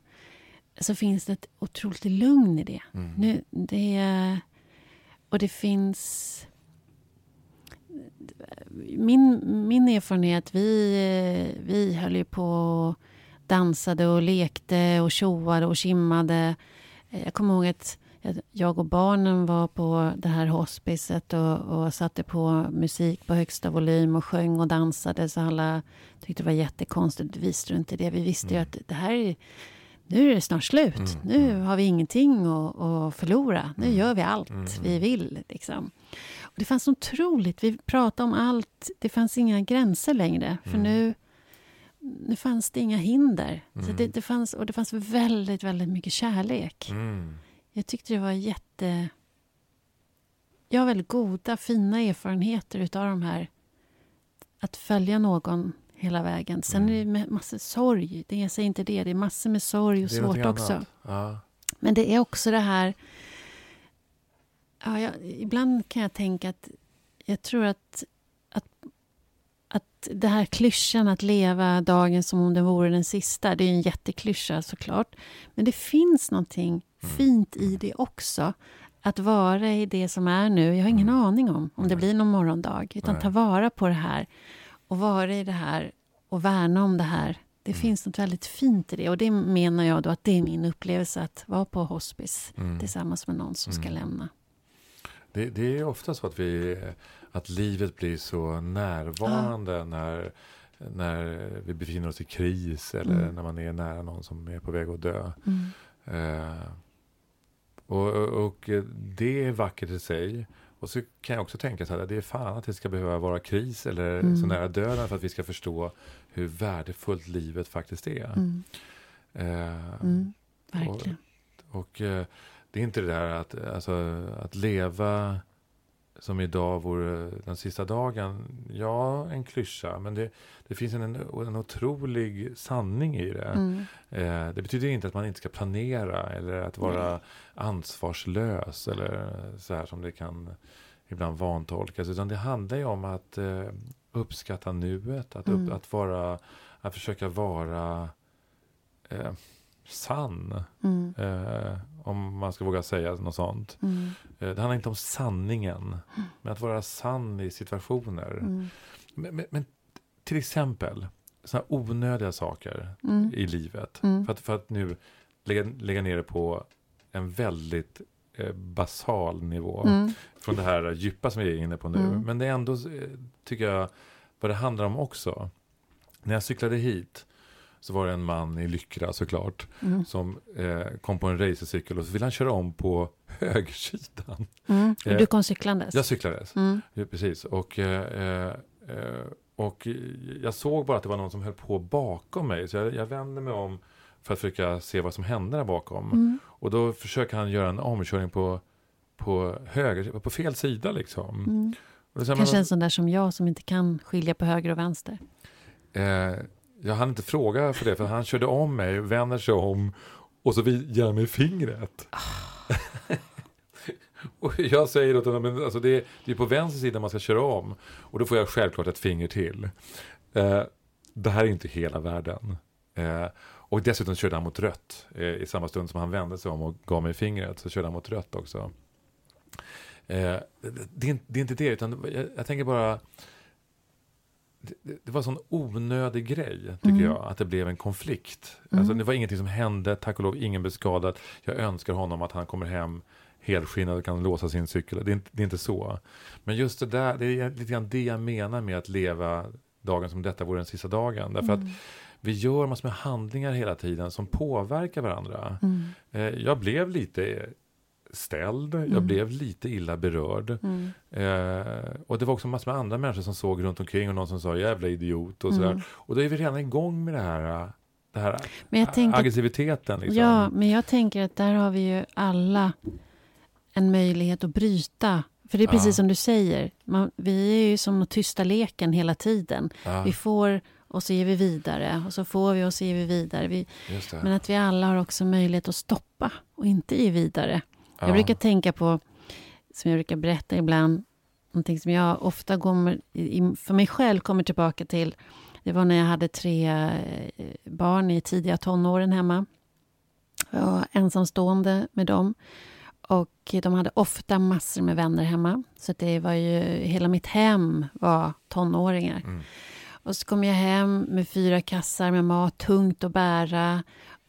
Så finns det ett otroligt lugn i det. Mm. Nu, det och det finns... Min, min erfarenhet, vi, vi höll ju på och dansade och lekte och tjoade och kimmade. Jag kommer ihåg att jag och barnen var på det här hospicet och, och satte på musik på högsta volym och sjöng och dansade så alla tyckte det var jättekonstigt. Vi struntade i det. Vi visste ju Mm. att det här är, nu är det snart slut. Mm, Nu mm. har vi ingenting att, att förlora. Nu Mm. gör vi allt Mm, vi mm. vill. Liksom. Och det fanns otroligt. Vi pratade om allt. Det fanns inga gränser längre. För nu, nu fanns det inga hinder. Så det, det fanns, och det fanns väldigt, väldigt mycket kärlek. Jag tyckte det var jätte... Jag har väldigt goda, fina erfarenheter utav de här. Att följa någon hela vägen. Sen Mm. är det med massor sorg. Det, jag säger inte det. Det är massor med sorg och är svårt också. Ja. Men det är också det här... Ja, jag, ibland kan jag tänka att jag tror att, att, att det här klyschan att leva dagen som om den vore den sista, det är en jätteklyscha såklart. Men det finns någonting Mm. fint i det också. Att vara i det som är nu. Jag har ingen Mm. aning om om det blir någon morgondag. Utan Nej. ta vara på det här och vara i det här och värna om det här. Det Mm. finns något väldigt fint i det. Och det menar jag då att det är min upplevelse att vara på hospice Mm. tillsammans med någon som ska Mm. lämna. Det, det är ofta så att, vi, att livet blir så närvarande när, när vi befinner oss i kris eller Mm. när man är nära någon som är på väg att dö. Eh, och, och det är vackert i sig. Och så kan jag också tänka så här, det är fan att det ska behöva vara kris eller Mm. så nära döden för att vi ska förstå hur värdefullt livet faktiskt är. Mm. Eh, Mm. Verkligen. och eh, det är inte det där att, alltså, att leva som idag vore den sista dagen. Ja, en klyscha, men det, det finns en, en otrolig sanning i det. Mm. Eh, det betyder inte att man inte ska planera eller att vara Nej. ansvarslös eller så här som det kan ibland vantolkas. Utan det handlar ju om att eh, uppskatta nuet, att, upp, Mm. att, vara, att försöka vara eh, sann. Mm. Om man ska våga säga något sånt. Mm. Eh, det handlar inte om sanningen, men att vara sann i situationer. Mm. Men, men, men till exempel, sådana onödiga saker Mm. i livet. Mm. För, att, för att nu lägga, lägga ner det på en väldigt eh, basal nivå. Mm. Från det här djupa som vi är inne på nu. Mm. Men det är ändå, eh, tycker jag, vad det handlar om också. När jag cyklade hit så var det en man i Lyckra såklart. Mm. Som eh, kom på en racercykel och så ville han köra om på högersidan. Mm. Och Eh, du kom cyklandes? Jag cyklades. Mm. Ja, precis. Och, eh, eh, och jag såg bara att det var någon som höll på bakom mig. Så jag, jag vände mig om för att försöka se vad som hände där bakom. Mm. Och då försöker han göra en omkörning på, på, höger, på fel sida liksom. Mm. Kanske man, en sån där som jag som inte kan skilja på höger och vänster. eh, jag hann inte fråga för det, för han körde om mig, vänder sig om och så ger mig fingret. och jag säger åt honom, men alltså det, är, det är på vänster sida man ska köra om. Och då får jag självklart ett finger till. Eh, det här är inte hela världen. Eh, och dessutom körde han mot rött. Eh, I samma stund som han vände sig om och gav mig fingret så körde han mot rött också. Eh, det, är inte- det är inte det, utan jag, jag tänker bara det, det- var en sån onödig grej, tycker Mm. jag, att det blev en konflikt. Mm. Alltså, det var ingenting som hände, tack och lov, ingen blev skadad. Jag önskar honom att han kommer hem helskinnad och kan låsa sin cykel. Det är, inte, det är inte så. Men just det där, det är lite grann det jag menar med att leva dagen som detta vore den sista dagen. Därför att Mm. vi gör massor med handlingar hela tiden som påverkar varandra. Mm. Eh, jag blev lite ställd, jag Mm. blev lite illa berörd. Mm. Eh, och det var också massor med andra människor som såg runt omkring och någon som sa jävla idiot och sådär. Mm. Och då är vi redan igång med det här, det här Men jag tänker, aggressiviteten. Liksom. ja, men jag tänker att där har vi ju alla en möjlighet att bryta För det är precis Ja. som du säger, man, vi är ju som den tysta leken hela tiden. Ja, Vi får och så ger vi vidare och så får vi och så ger vi vidare. Vi, men att vi alla har också möjlighet att stoppa och inte ge vidare. Ja. Jag brukar tänka på, som jag brukar berätta ibland, någonting som jag ofta kommer, för mig själv kommer tillbaka till. Det var när jag hade tre eh, barn i tidiga tonåren hemma. Jag var ensamstående med dem. Och de hade ofta massor med vänner hemma. Så det var ju, hela mitt hem var tonåringar. Mm. Och så kom jag hem med fyra kassar med mat, tungt att bära.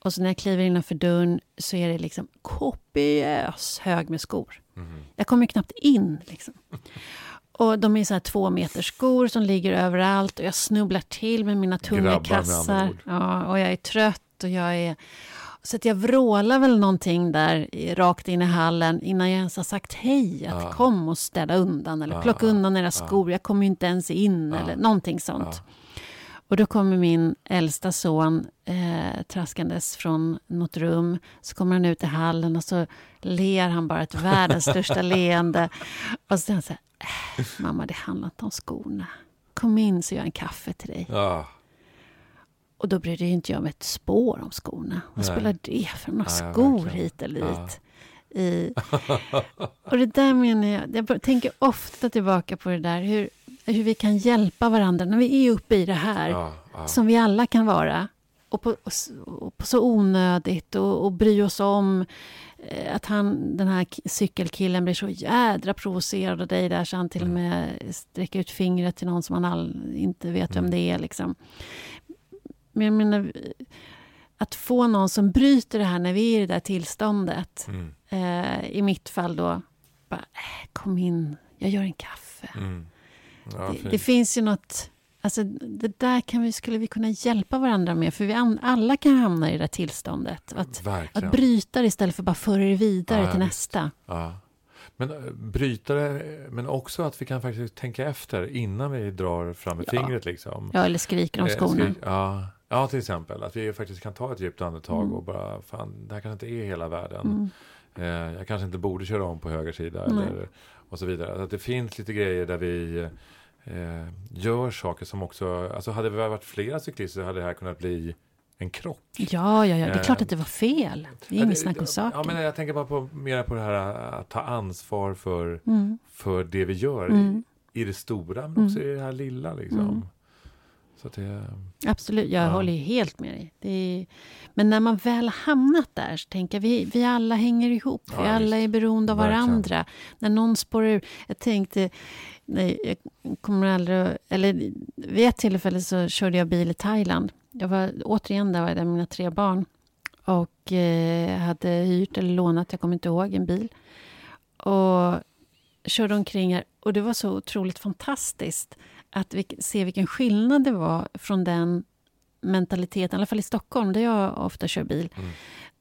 Och så när jag kliver innanför dörren så är det liksom kopiös hög med skor. Mhm. Jag kommer knappt in. Liksom. Och de är så här två meter skor som ligger överallt och jag snubblar till med mina tunga Grabbar kassar. Ja, och jag är trött och jag är... Så att jag vrålar väl någonting där rakt in i hallen innan jag ens har sagt hej. Att Ja. kom och städa undan eller Ja, plocka ja, undan era ja. skor. Jag kommer ju inte ens in Ja. eller någonting sånt. Ja. Och då kommer min äldsta son eh, traskandes från något rum. Så kommer han ut i hallen och så ler han bara ett världens största leende. Och så säger han så här, äh, mamma det handlar inte om skorna. Kom in så gör jag en kaffe till dig. Ja, Och då jag inte jag mig ett spår om skorna. Vad spelar det för några Ja, skor verkligen. hit eller Ja. I, och det där menar jag, jag tänker ofta tillbaka på det där, hur, hur vi kan hjälpa varandra när vi är uppe i det här ja, ja. som vi alla kan vara. Och på, och, på så onödigt och, och bry oss om eh, att han, den här cykelkillen blir så jädra provocerad av dig där så han till och med sträcker ut fingret till någon som han all, inte vet vem Mm. det är. Liksom. Men jag menar, att få någon som bryter det här när vi är i det där tillståndet. Mm. Eh, I mitt fall då, bara, äh, kom in, jag gör en kaffe. Mm. Ja, Det, det finns ju något... Alltså, det där kan vi, skulle vi kunna hjälpa varandra med. För vi alla kan hamna i det där tillståndet. Att, Verkligen. att bryta det istället för bara föra det vidare Ja, till nästa. Ja. Men eh, bryta det, men också att vi kan faktiskt tänka efter innan vi drar fram Ja. fingret. Liksom. Ja, eller skriker om Eh, skorna. skrik- ja. ja, till exempel. Att vi faktiskt kan ta ett djupt andetag Mm. och bara, fan, det här kanske inte är hela världen. Mm. Eh, jag kanske inte borde köra om på höger sida. Eller, och så vidare. Att det finns lite grejer där vi eh, gör saker som också, alltså hade vi varit flera cyklister så hade det här kunnat bli en krock. Ja, ja, ja. Det är Eh, klart att det var fel. Det är inget snack om saken. Ja, men jag tänker bara på, mer på det här att ta ansvar för, mm. för det vi gör Mm. i det stora, men Mm. också i det här lilla. Liksom. Det, Absolut, jag Ja. håller helt med dig. Är, men när man väl har hamnat där så tänker jag vi, vi alla hänger ihop. Ja, vi alla är beroende av Verkligen. varandra. När någon spårar ur. Jag tänkte, nej, jag kommer aldrig... Eller vid ett tillfälle så körde jag bil i Thailand. Jag var återigen där var jag där med mina tre barn. Och eh, hade hyrt eller lånat, jag kommer inte ihåg, en bil. Och körde omkring här. Och det var så otroligt fantastiskt att vi, se vilken skillnad det var från den mentaliteten, i alla fall i Stockholm där jag ofta kör bil. Mm.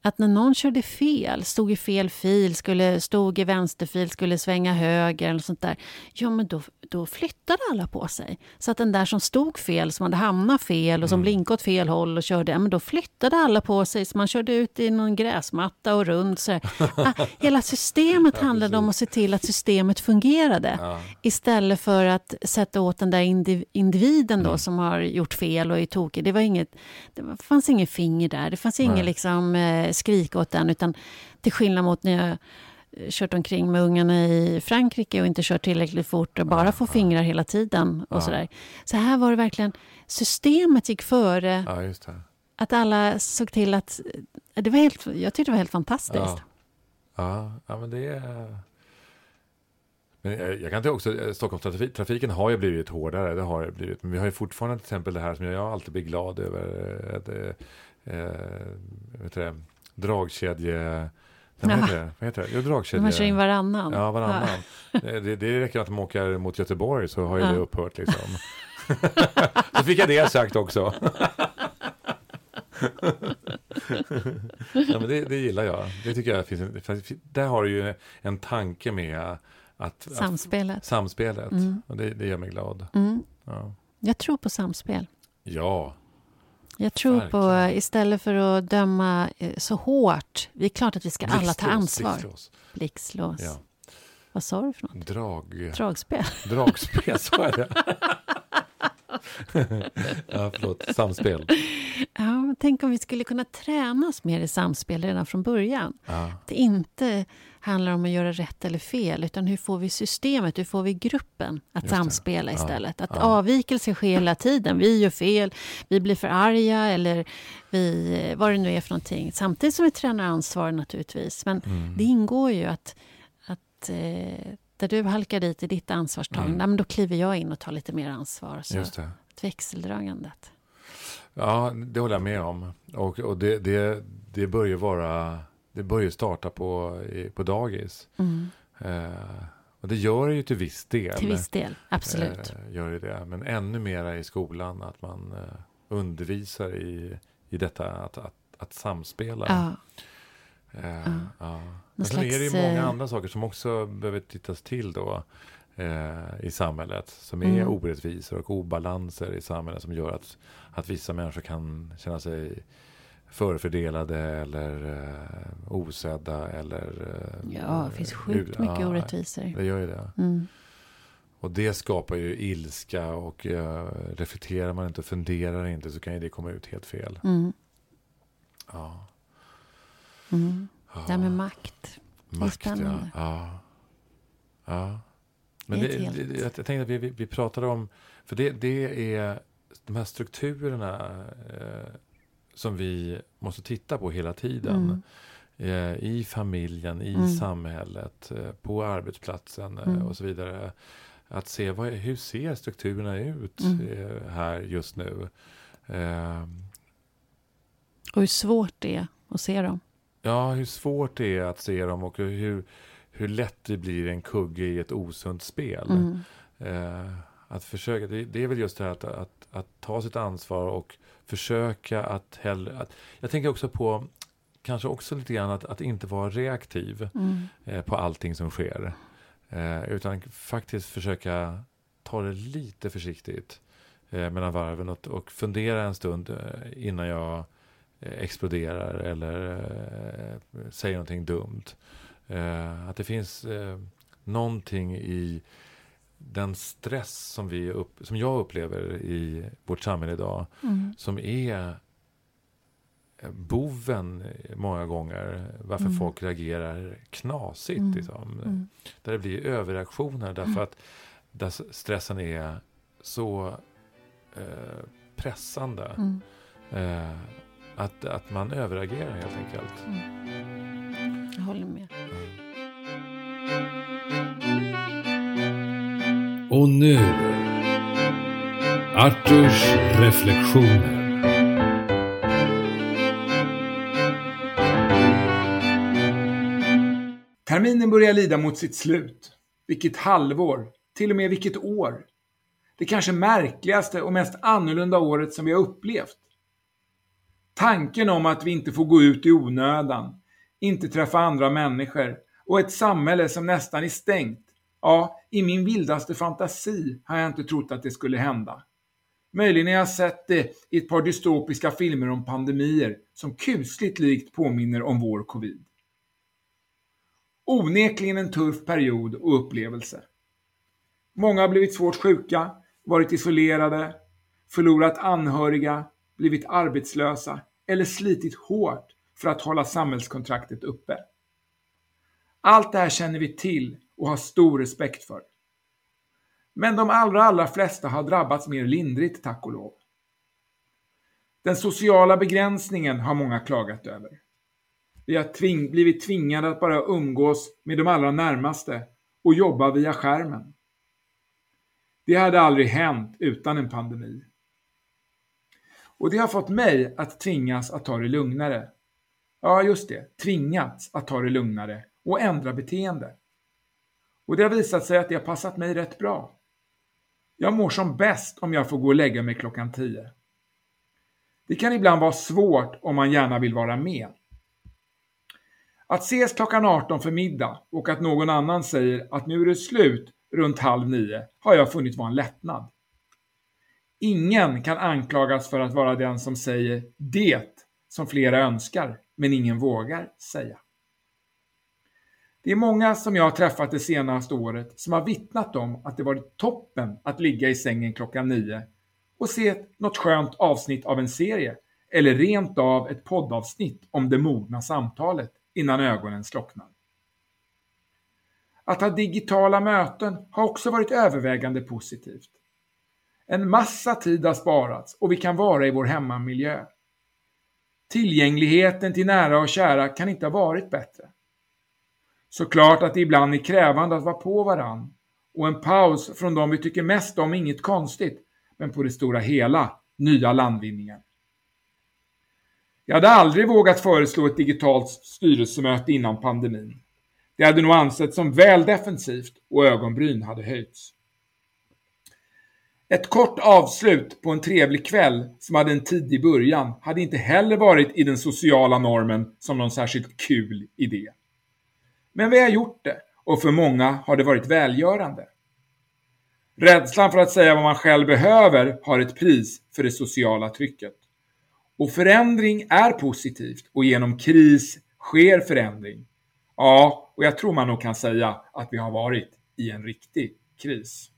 Att när någon körde fel, stod i fel fil, skulle, stod i vänsterfil, skulle svänga höger eller sånt där. Ja, men då, då flyttade alla på sig. Så att den där som stod fel, som hade hamnat fel och som Mm. blinkade åt fel håll och körde, ja, men då flyttade alla på sig. Så man körde ut i någon gräsmatta och runt. Så ah, hela systemet handlade om att se till att systemet fungerade. ja, Istället för att sätta åt den där indiv- individen då Mm. som har gjort fel och är tokig. Det, var inget, det fanns inget finger där. Det fanns ingen Nej. liksom, eh, skrik åt den. Utan till skillnad mot när jag eh, kört omkring med ungarna i Frankrike och inte kört tillräckligt fort och bara Ja, får ja. fingrar hela tiden. och Ja. sådär. Så här var det verkligen, systemet gick före att alla såg till att... eh, Det var helt, jag tyckte det var helt fantastiskt. Ja. Ja, men det är... Men jag jag kan inte också, Stockholmstrafiken har ju blivit hårdare, det har blivit. Men vi har ju fortfarande till exempel det här som jag alltid blir glad över. Att, du det, dragkedje... Nej, vad, Ja. heter det? vad heter det? Jo, dragkedje. Man kör in varannan. Ja, varannan. Det, det, det räcker att de åker mot Göteborg så har ju Ja. det upphört liksom. så fick jag det sagt också. ja, men det, det gillar jag. Det tycker jag finns Där har du ju en tanke med att, att Samspelet. samspelet. Mm. Och det, det gör mig glad. Mm. Ja. Jag tror på samspel. ja. Jag tror på, Verkligen. istället för att döma eh, så hårt, det är klart att vi ska alla ta Blixtlås, ansvar. blixtlås. Blixtlås. Ja. Vad sa du för något? Drag... Dragspel? Dragspel, sa jag det? ja, förlåt. Samspel. Ja, tänk om vi skulle kunna träna oss mer i samspel redan från början. Ja. Det inte handlar om att göra rätt eller fel, utan hur får vi systemet, hur får vi gruppen att Just det. samspela Ja, istället? Att ja. avvikelse sker hela tiden. Vi gör fel, vi blir för arga eller vi, vad det nu är för någonting. Samtidigt som vi tränar ansvar naturligtvis. Men Mm. det ingår ju att, att eh, där du halkar dit i ditt ansvarstagande, Mm. men då kliver jag in och tar lite mer ansvar. Så Just det. växeldragandet. Ja, det håller jag med om. Och, och det, det, det börjar vara... Det börjar starta på, på dagis. Mm. Eh, och det gör det ju till viss del. Till viss del, absolut. Eh, gör det. Men ännu mera i skolan, att man eh, undervisar i, i detta att, att, att samspela. ja. Eh, Ja. ja. Men sen slags, är det ju många eh, andra saker som också behöver tittas till då eh, i samhället. Som är Mm. orättvisor och obalanser i samhället som gör att, att vissa människor kan känna sig förfördelade eller eh, osedda eller... Eh, Ja, det finns sjukt mycket ja, orättvisor. Det gör ju det. Mm. Och det skapar ju ilska och eh, reflekterar man inte och funderar inte så kan ju det komma ut helt fel. Mm. Ja. Mm. Ja. Det här med makt. Makt, spännande. ja. ja. ja. Men Det det, är det, helt- jag jag tänkte att vi, vi, vi pratade om, för det, det är de här strukturerna eh, som vi måste titta på hela tiden. Mm. Eh, I familjen, i Mm. samhället, eh, på arbetsplatsen eh, Mm. och så vidare. Att se vad, hur ser strukturerna ut Mm. eh, här just nu. Eh, Och hur svårt det är att se dem. Ja, hur svårt det är att se dem och hur, hur lätt det blir en kugge i ett osunt spel. Mm. Eh, att försöka, det, det är väl just det här att, att, att ta sitt ansvar och försöka att hellre... Att, jag tänker också på, kanske också lite grann att, att inte vara reaktiv Mm. eh, på allting som sker. Eh, utan faktiskt försöka ta det lite försiktigt eh, mellan varven och, och fundera en stund eh, innan jag exploderar eller eh, säger någonting dumt. Eh, att det finns eh, någonting i den stress som, vi upp, som jag upplever i vårt samhälle idag Mm. som är eh, boven eh, många gånger varför Mm. folk reagerar knasigt. Mm. Liksom. Mm. Där det blir överreaktioner därför att där stressen är så eh, pressande. Mm. Eh, att, att man överreagerar helt enkelt. Mm. Jag håller med. Och nu Arturs reflektioner. Terminen börjar lida mot sitt slut. Vilket halvår, till och med vilket år. Det kanske märkligaste och mest annorlunda året som vi har upplevt. Tanken om att vi inte får gå ut i onödan, inte träffa andra människor och ett samhälle som nästan är stängt. Ja, i min vildaste fantasi har jag inte trott att det skulle hända. Möjligen har jag sett det i ett par dystopiska filmer om pandemier som kusligt likt påminner om vår covid. Onekligen en tuff period och upplevelse. Många har blivit svårt sjuka, varit isolerade, förlorat anhöriga, blivit arbetslösa eller slitit hårt för att hålla samhällskontraktet uppe. Allt det här känner vi till och har stor respekt för. Men de allra, allra flesta har drabbats mer lindrigt, tack och lov. Den sociala begränsningen har många klagat över. Vi har tving blivit tvingade att bara umgås med de allra närmaste och jobba via skärmen. Det hade aldrig hänt utan en pandemi. Och det har fått mig att tvingas att ta det lugnare. Ja, just det, tvingats att ta det lugnare och ändra beteende. Och det har visat sig att det har passat mig rätt bra. Jag mår som bäst om jag får gå och lägga mig klockan 10. Det kan ibland vara svårt om man gärna vill vara med. Att ses klockan 18 för middag och att någon annan säger att nu är det slut runt halv nio har jag funnit vara en lättnad. Ingen kan anklagas för att vara den som säger det som flera önskar, men ingen vågar säga. Det är många som jag har träffat det senaste året som har vittnat om att det varit toppen att ligga i sängen klockan nio och se något skönt avsnitt av en serie eller rent av ett poddavsnitt om det mogna samtalet innan ögonen slocknar. Att ha digitala möten har också varit övervägande positivt. En massa tid har sparats och vi kan vara i vår hemmamiljö. Tillgängligheten till nära och kära kan inte ha varit bättre. Såklart att det ibland är krävande att vara på varann och en paus från de vi tycker mest om är inget konstigt, men på det stora hela nya landvinningar. Jag hade aldrig vågat föreslå ett digitalt styrelsemöte innan pandemin. Det hade nog ansetts som väl defensivt och ögonbryn hade höjts. Ett kort avslut på en trevlig kväll som hade en tidig början hade inte heller varit i den sociala normen som någon särskilt kul idé. Men vi har gjort det och för många har det varit välgörande. Rädslan för att säga vad man själv behöver har ett pris för det sociala trycket. Och förändring är positivt och genom kris sker förändring. Ja, och jag tror man nog kan säga att vi har varit i en riktig kris.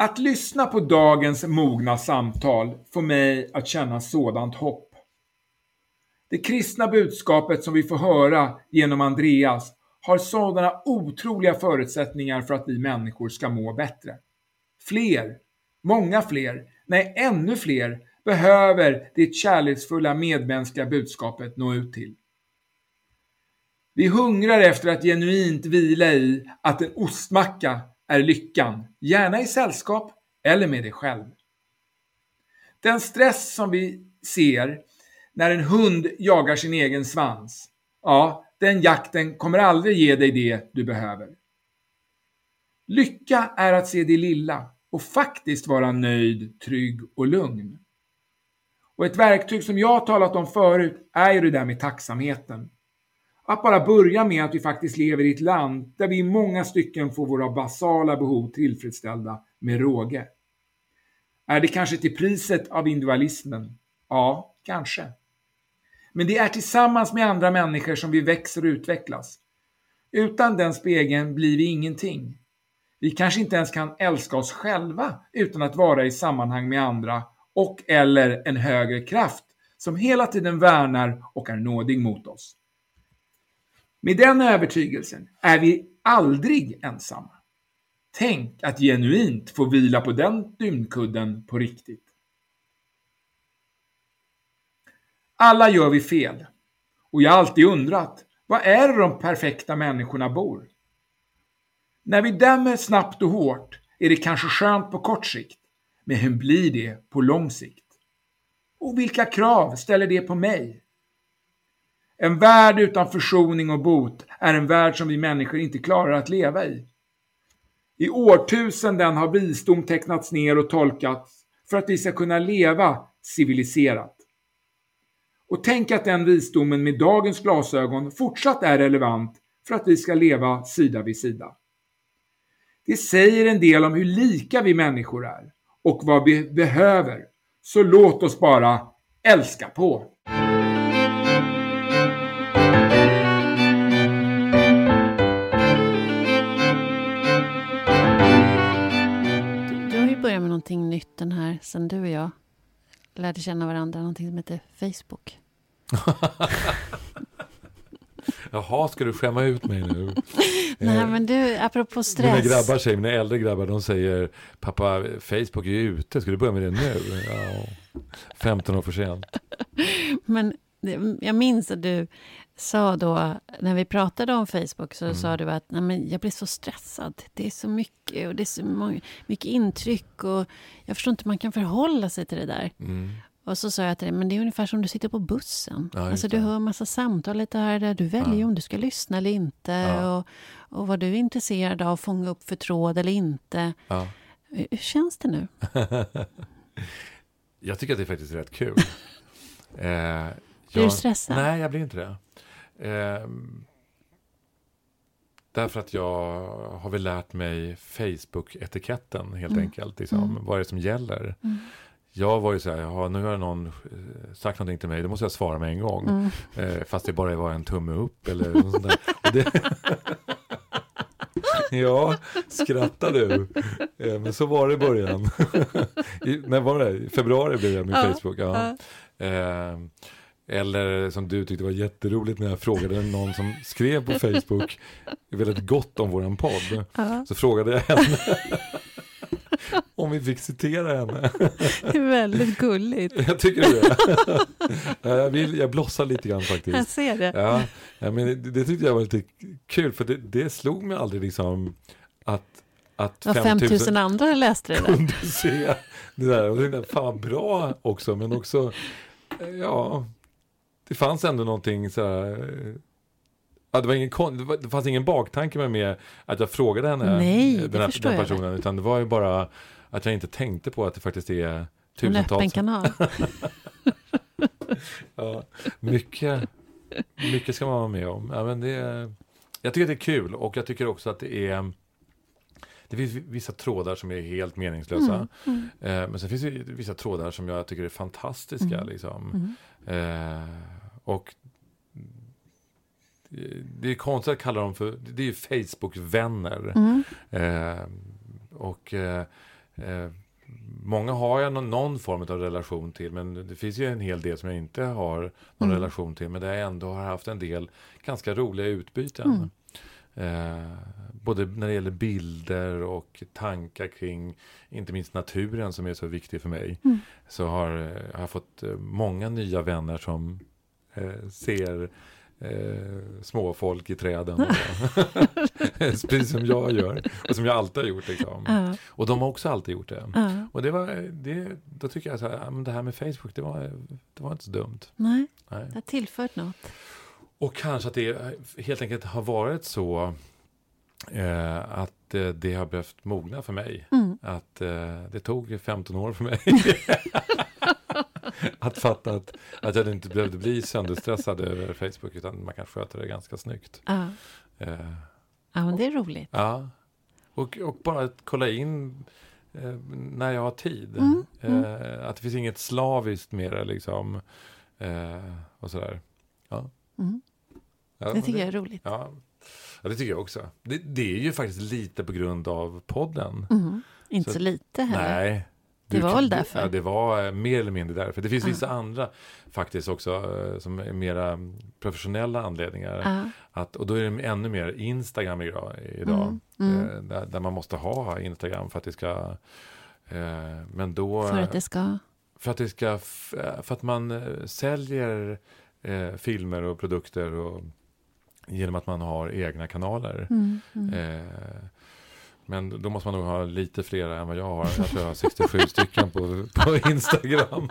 Att lyssna på dagens mogna samtal får mig att känna sådant hopp. Det kristna budskapet som vi får höra genom Andreas har sådana otroliga förutsättningar för att vi människor ska må bättre. Fler, många fler, nej ännu fler behöver det kärleksfulla medmänskliga budskapet nå ut till. Vi hungrar efter att genuint vila i att en ostmacka är lyckan, gärna i sällskap eller med dig själv. Den stress som vi ser när en hund jagar sin egen svans, ja, den jakten kommer aldrig ge dig det du behöver. Lycka är att se det lilla och faktiskt vara nöjd, trygg och lugn. Och ett verktyg som jag har talat om förut är ju det där med tacksamheten. Att bara börja med att vi faktiskt lever i ett land där vi i många stycken får våra basala behov tillfredsställda med råge. Är det kanske till priset av individualismen? Ja, kanske. Men det är tillsammans med andra människor som vi växer och utvecklas. Utan den spegeln blir vi ingenting. Vi kanske inte ens kan älska oss själva utan att vara i sammanhang med andra och eller en högre kraft som hela tiden värnar och är nådig mot oss. Med den övertygelsen är vi aldrig ensamma. Tänk att genuint få vila på den dynkudden på riktigt. Alla gör vi fel. Och jag har alltid undrat, var är det de perfekta människorna bor? När vi dömer snabbt och hårt är det kanske skönt på kort sikt, men hur blir det på lång sikt? Och vilka krav ställer det på mig? En värld utan försoning och bot är en värld som vi människor inte klarar att leva i. I årtusenden har visdom tecknats ner och tolkats för att vi ska kunna leva civiliserat. Och tänk att den visdomen med dagens glasögon fortsatt är relevant för att vi ska leva sida vid sida. Det säger en del om hur lika vi människor är och vad vi behöver. Så låt oss bara älska på! Någonting nytt den här, sen du och jag lärde känna varandra, någonting som heter Facebook. Jaha, ska du skämma ut mig nu? Nej, men du, apropå stress. Mina grabbar säger, mina äldre grabbar, de säger pappa, Facebook är ju ute, ska du börja med det nu? Ja, 15 år för sent. Men jag minns att du sa då, när vi pratade om Facebook, så sa du att Nej, men jag blir så stressad. Det är så mycket och det är så många, mycket intryck och jag förstår inte hur man kan förhålla sig till det där. Mm. Och så sa jag till dig, men det är ungefär som du sitter på bussen. Ja, alltså du hör massa samtal lite här och där. Du väljer Ja. om du ska lyssna eller inte. Ja. Och, och vad du är intresserad av, fånga upp för tråd eller inte. Hur hur känns det nu? Jag tycker att det är faktiskt rätt kul. eh, Blir jag- du stressad? Nej, jag blir inte det. Eh, därför att jag har väl lärt mig Facebook-etiketten helt Mm. enkelt. Liksom, Mm. Vad är det som gäller? Mm. jag var ju så här, nu har någon eh, sagt någonting till mig, då måste jag svara med en gång. Mm. Eh, fast det bara var en tumme upp eller något sånt där. Ja, skrattar du. Eh, men så var det i början. I, när var det? I februari blev jag med Ja, Facebook. Ja. Eh, eller som du tyckte var jätteroligt när jag frågade någon som skrev på Facebook väldigt gott om våran podd. Ja, Så frågade jag henne om vi fick citera henne. det är väldigt gulligt. Jag tycker det. Ja, jag, vill, jag blossar lite grann Jag faktiskt. ser det. Ja, ja men det, det tyckte jag var lite kul för det, det slog mig aldrig liksom att, att Det var 5000 andra läste det där. kunde se det där. Och jag tänkte, fan bra också, men också, ja, det fanns ändå någonting så här, eh, Ja, det, var ingen, det, fanns ingen baktanke med, med att jag frågade henne, Nej, den, här, den personen, utan det var ju bara att jag inte tänkte på att det faktiskt är En öppen tusentals. kanal. Ja, mycket, mycket ska man vara med om. Ja, men det, jag tycker det är kul och jag tycker också att det är det finns vissa trådar som är helt meningslösa. Mm, mm, Eh, men sen finns det vissa trådar som jag tycker är fantastiska. Mm. Liksom. mm. Eh, och det- är konstigt att kalla dem för, det är ju Facebook-vänner. Mm. Eh, och eh, eh, många har jag någon, någon form av relation till, men det finns ju en hel del som jag inte har någon Mm. relation till, men där jag ändå har haft en del ganska roliga utbyten. Mm. Eh, både när det gäller bilder och tankar kring, inte minst naturen som är så viktig för mig, Mm. så har har jag fått eh, många nya vänner som eh, ser eh, småfolk i träden. Precis som jag gör. Och som jag alltid har gjort. Liksom. Ja, Och de har också alltid gjort det. ja. Och det var, det, då tycker jag men det här med Facebook, det var, det var inte så dumt. Nej, Nej. det har tillfört något. Och kanske att det helt enkelt har varit så eh, att eh, det har behövt mogna för mig. Mm. Att eh, det tog 15 år för mig. att fatta att, att jag inte behövde bli sönderstressad över Facebook utan man kan sköta det ganska snyggt. Ja. Eh, ja, men det är roligt. ja. Och, och bara att kolla in eh, när jag har tid. Mm, mm. Eh, att det finns inget slaviskt det liksom. Och sådär. Ja. Mm. Ja, Det tycker jag är roligt. Ja. Ja, det tycker jag också. Det, det är ju faktiskt lite på grund av podden. Mm. Inte Så- så, lite heller. Nej. Det var väl därför? Ja, det var eh, mer eller mindre därför. Det finns vissa andra faktiskt också eh, som är mera mm, professionella anledningar. Ja. Att, och då är det ännu mer Instagram idag. idag Mm, mm. eh, där, där man måste ha Instagram för att det ska... Eh, men då... För att det ska... för att det ska... För att man säljer eh, filmer och produkter och, genom att man har egna kanaler. Mm, mm. Eh, men då måste man nog ha lite fler än vad jag har. Jag tror jag har 67 stycken på, på Instagram.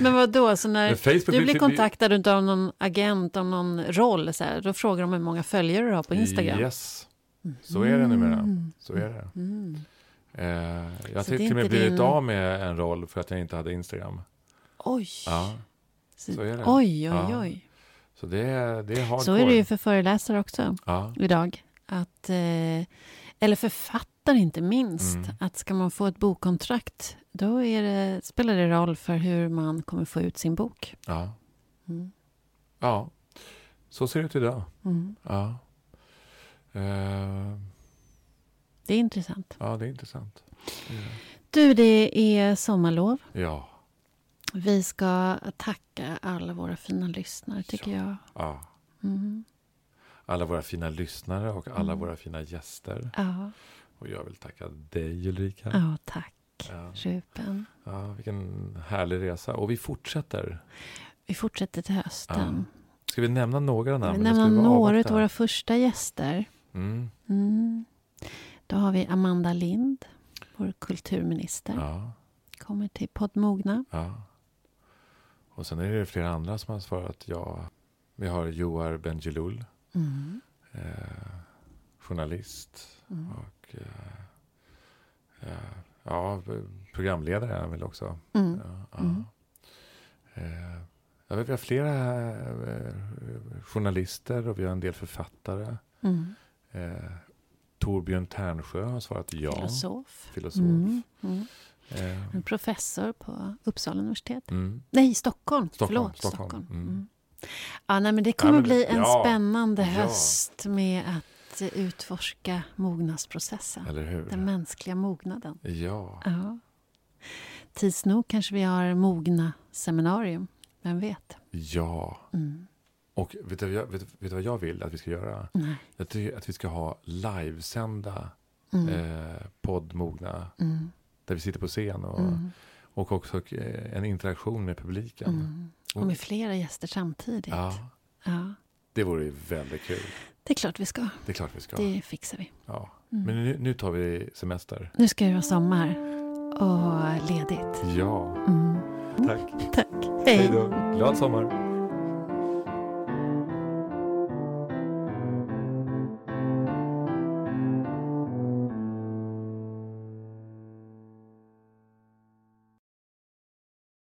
Men vad då så när Facebook du blir kontaktad av någon agent om någon roll, så här, då frågar de hur många följare du har på Instagram? Yes, så är det numera. Mm. Så är det. Mm. Eh, jag har till och med blivit din- av med en roll för att jag inte hade Instagram. Oj. Ja, så, så är det. oj, oj, Ja. oj. Så det är, det är. Så är det ju för föreläsare också Ja, idag. Att, eh, eller författare inte minst. Mm. Att ska man få ett bokkontrakt, då är det, spelar det roll för hur man kommer få ut sin bok. ja, Mm. ja. Så ser det ut idag. Mm. Ja. Eh, Det är intressant. ja, det är intressant. Det. Du, det är sommarlov. Ja, Vi ska tacka alla våra fina lyssnare, tycker jag. ja. Mm. Alla våra fina lyssnare och alla Mm. våra fina gäster. Ja. Och jag vill tacka dig Ulrika. ja, tack. Ja. Ruben. Ja, vilken härlig resa. Och vi fortsätter. Vi fortsätter till hösten. Ska vi nämna några namn? Vi bara några av våra första gäster. Mm. Mm. Då har vi Amanda Lind, vår kulturminister. Ja, Kommer till Poddmogna. ja. Och sen är det flera andra som har svarat ja. Vi har Joar Bendjelloul, Mm. eh, journalist Mm. och eh, eh, ja, programledare är han väl också. Mm. Ja, ja. Mm. Eh, vet, vi har flera eh, journalister och vi har en del författare. Mm. Eh, Torbjörn Ternsjö har svarat ja. Filosof. Filosof. Eh, En professor på Uppsala universitet. mm. Nej, Stockholm. Stockholm, Förlåt, Stockholm. Stockholm. Mm. Mm. Ja, nej, men det kommer men bli en ja, spännande ja. höst med att utforska mognadsprocessen. Den mänskliga mognaden. Ja. Ja. Tids nog kanske vi har mogna seminarium. Vem vet? Ja. Mm. Och vet du, vad jag- vet, vet du vad jag vill att vi ska göra? Nej. Jag tycker att vi ska ha livesända Mm. eh, poddmogna. Mm. Där vi sitter på scen och, Mm. och också eh, en interaktion med publiken. Mm. Och med flera gäster samtidigt. Ja, Ja. det vore väldigt kul. Det är klart vi ska. Det är klart vi ska. Det fixar vi. Ja. Mm. Men nu, nu tar vi semester. Nu ska det vara sommar och ledigt. Ja, Mm. tack. Tack. Hej Hej. då. Glad sommar.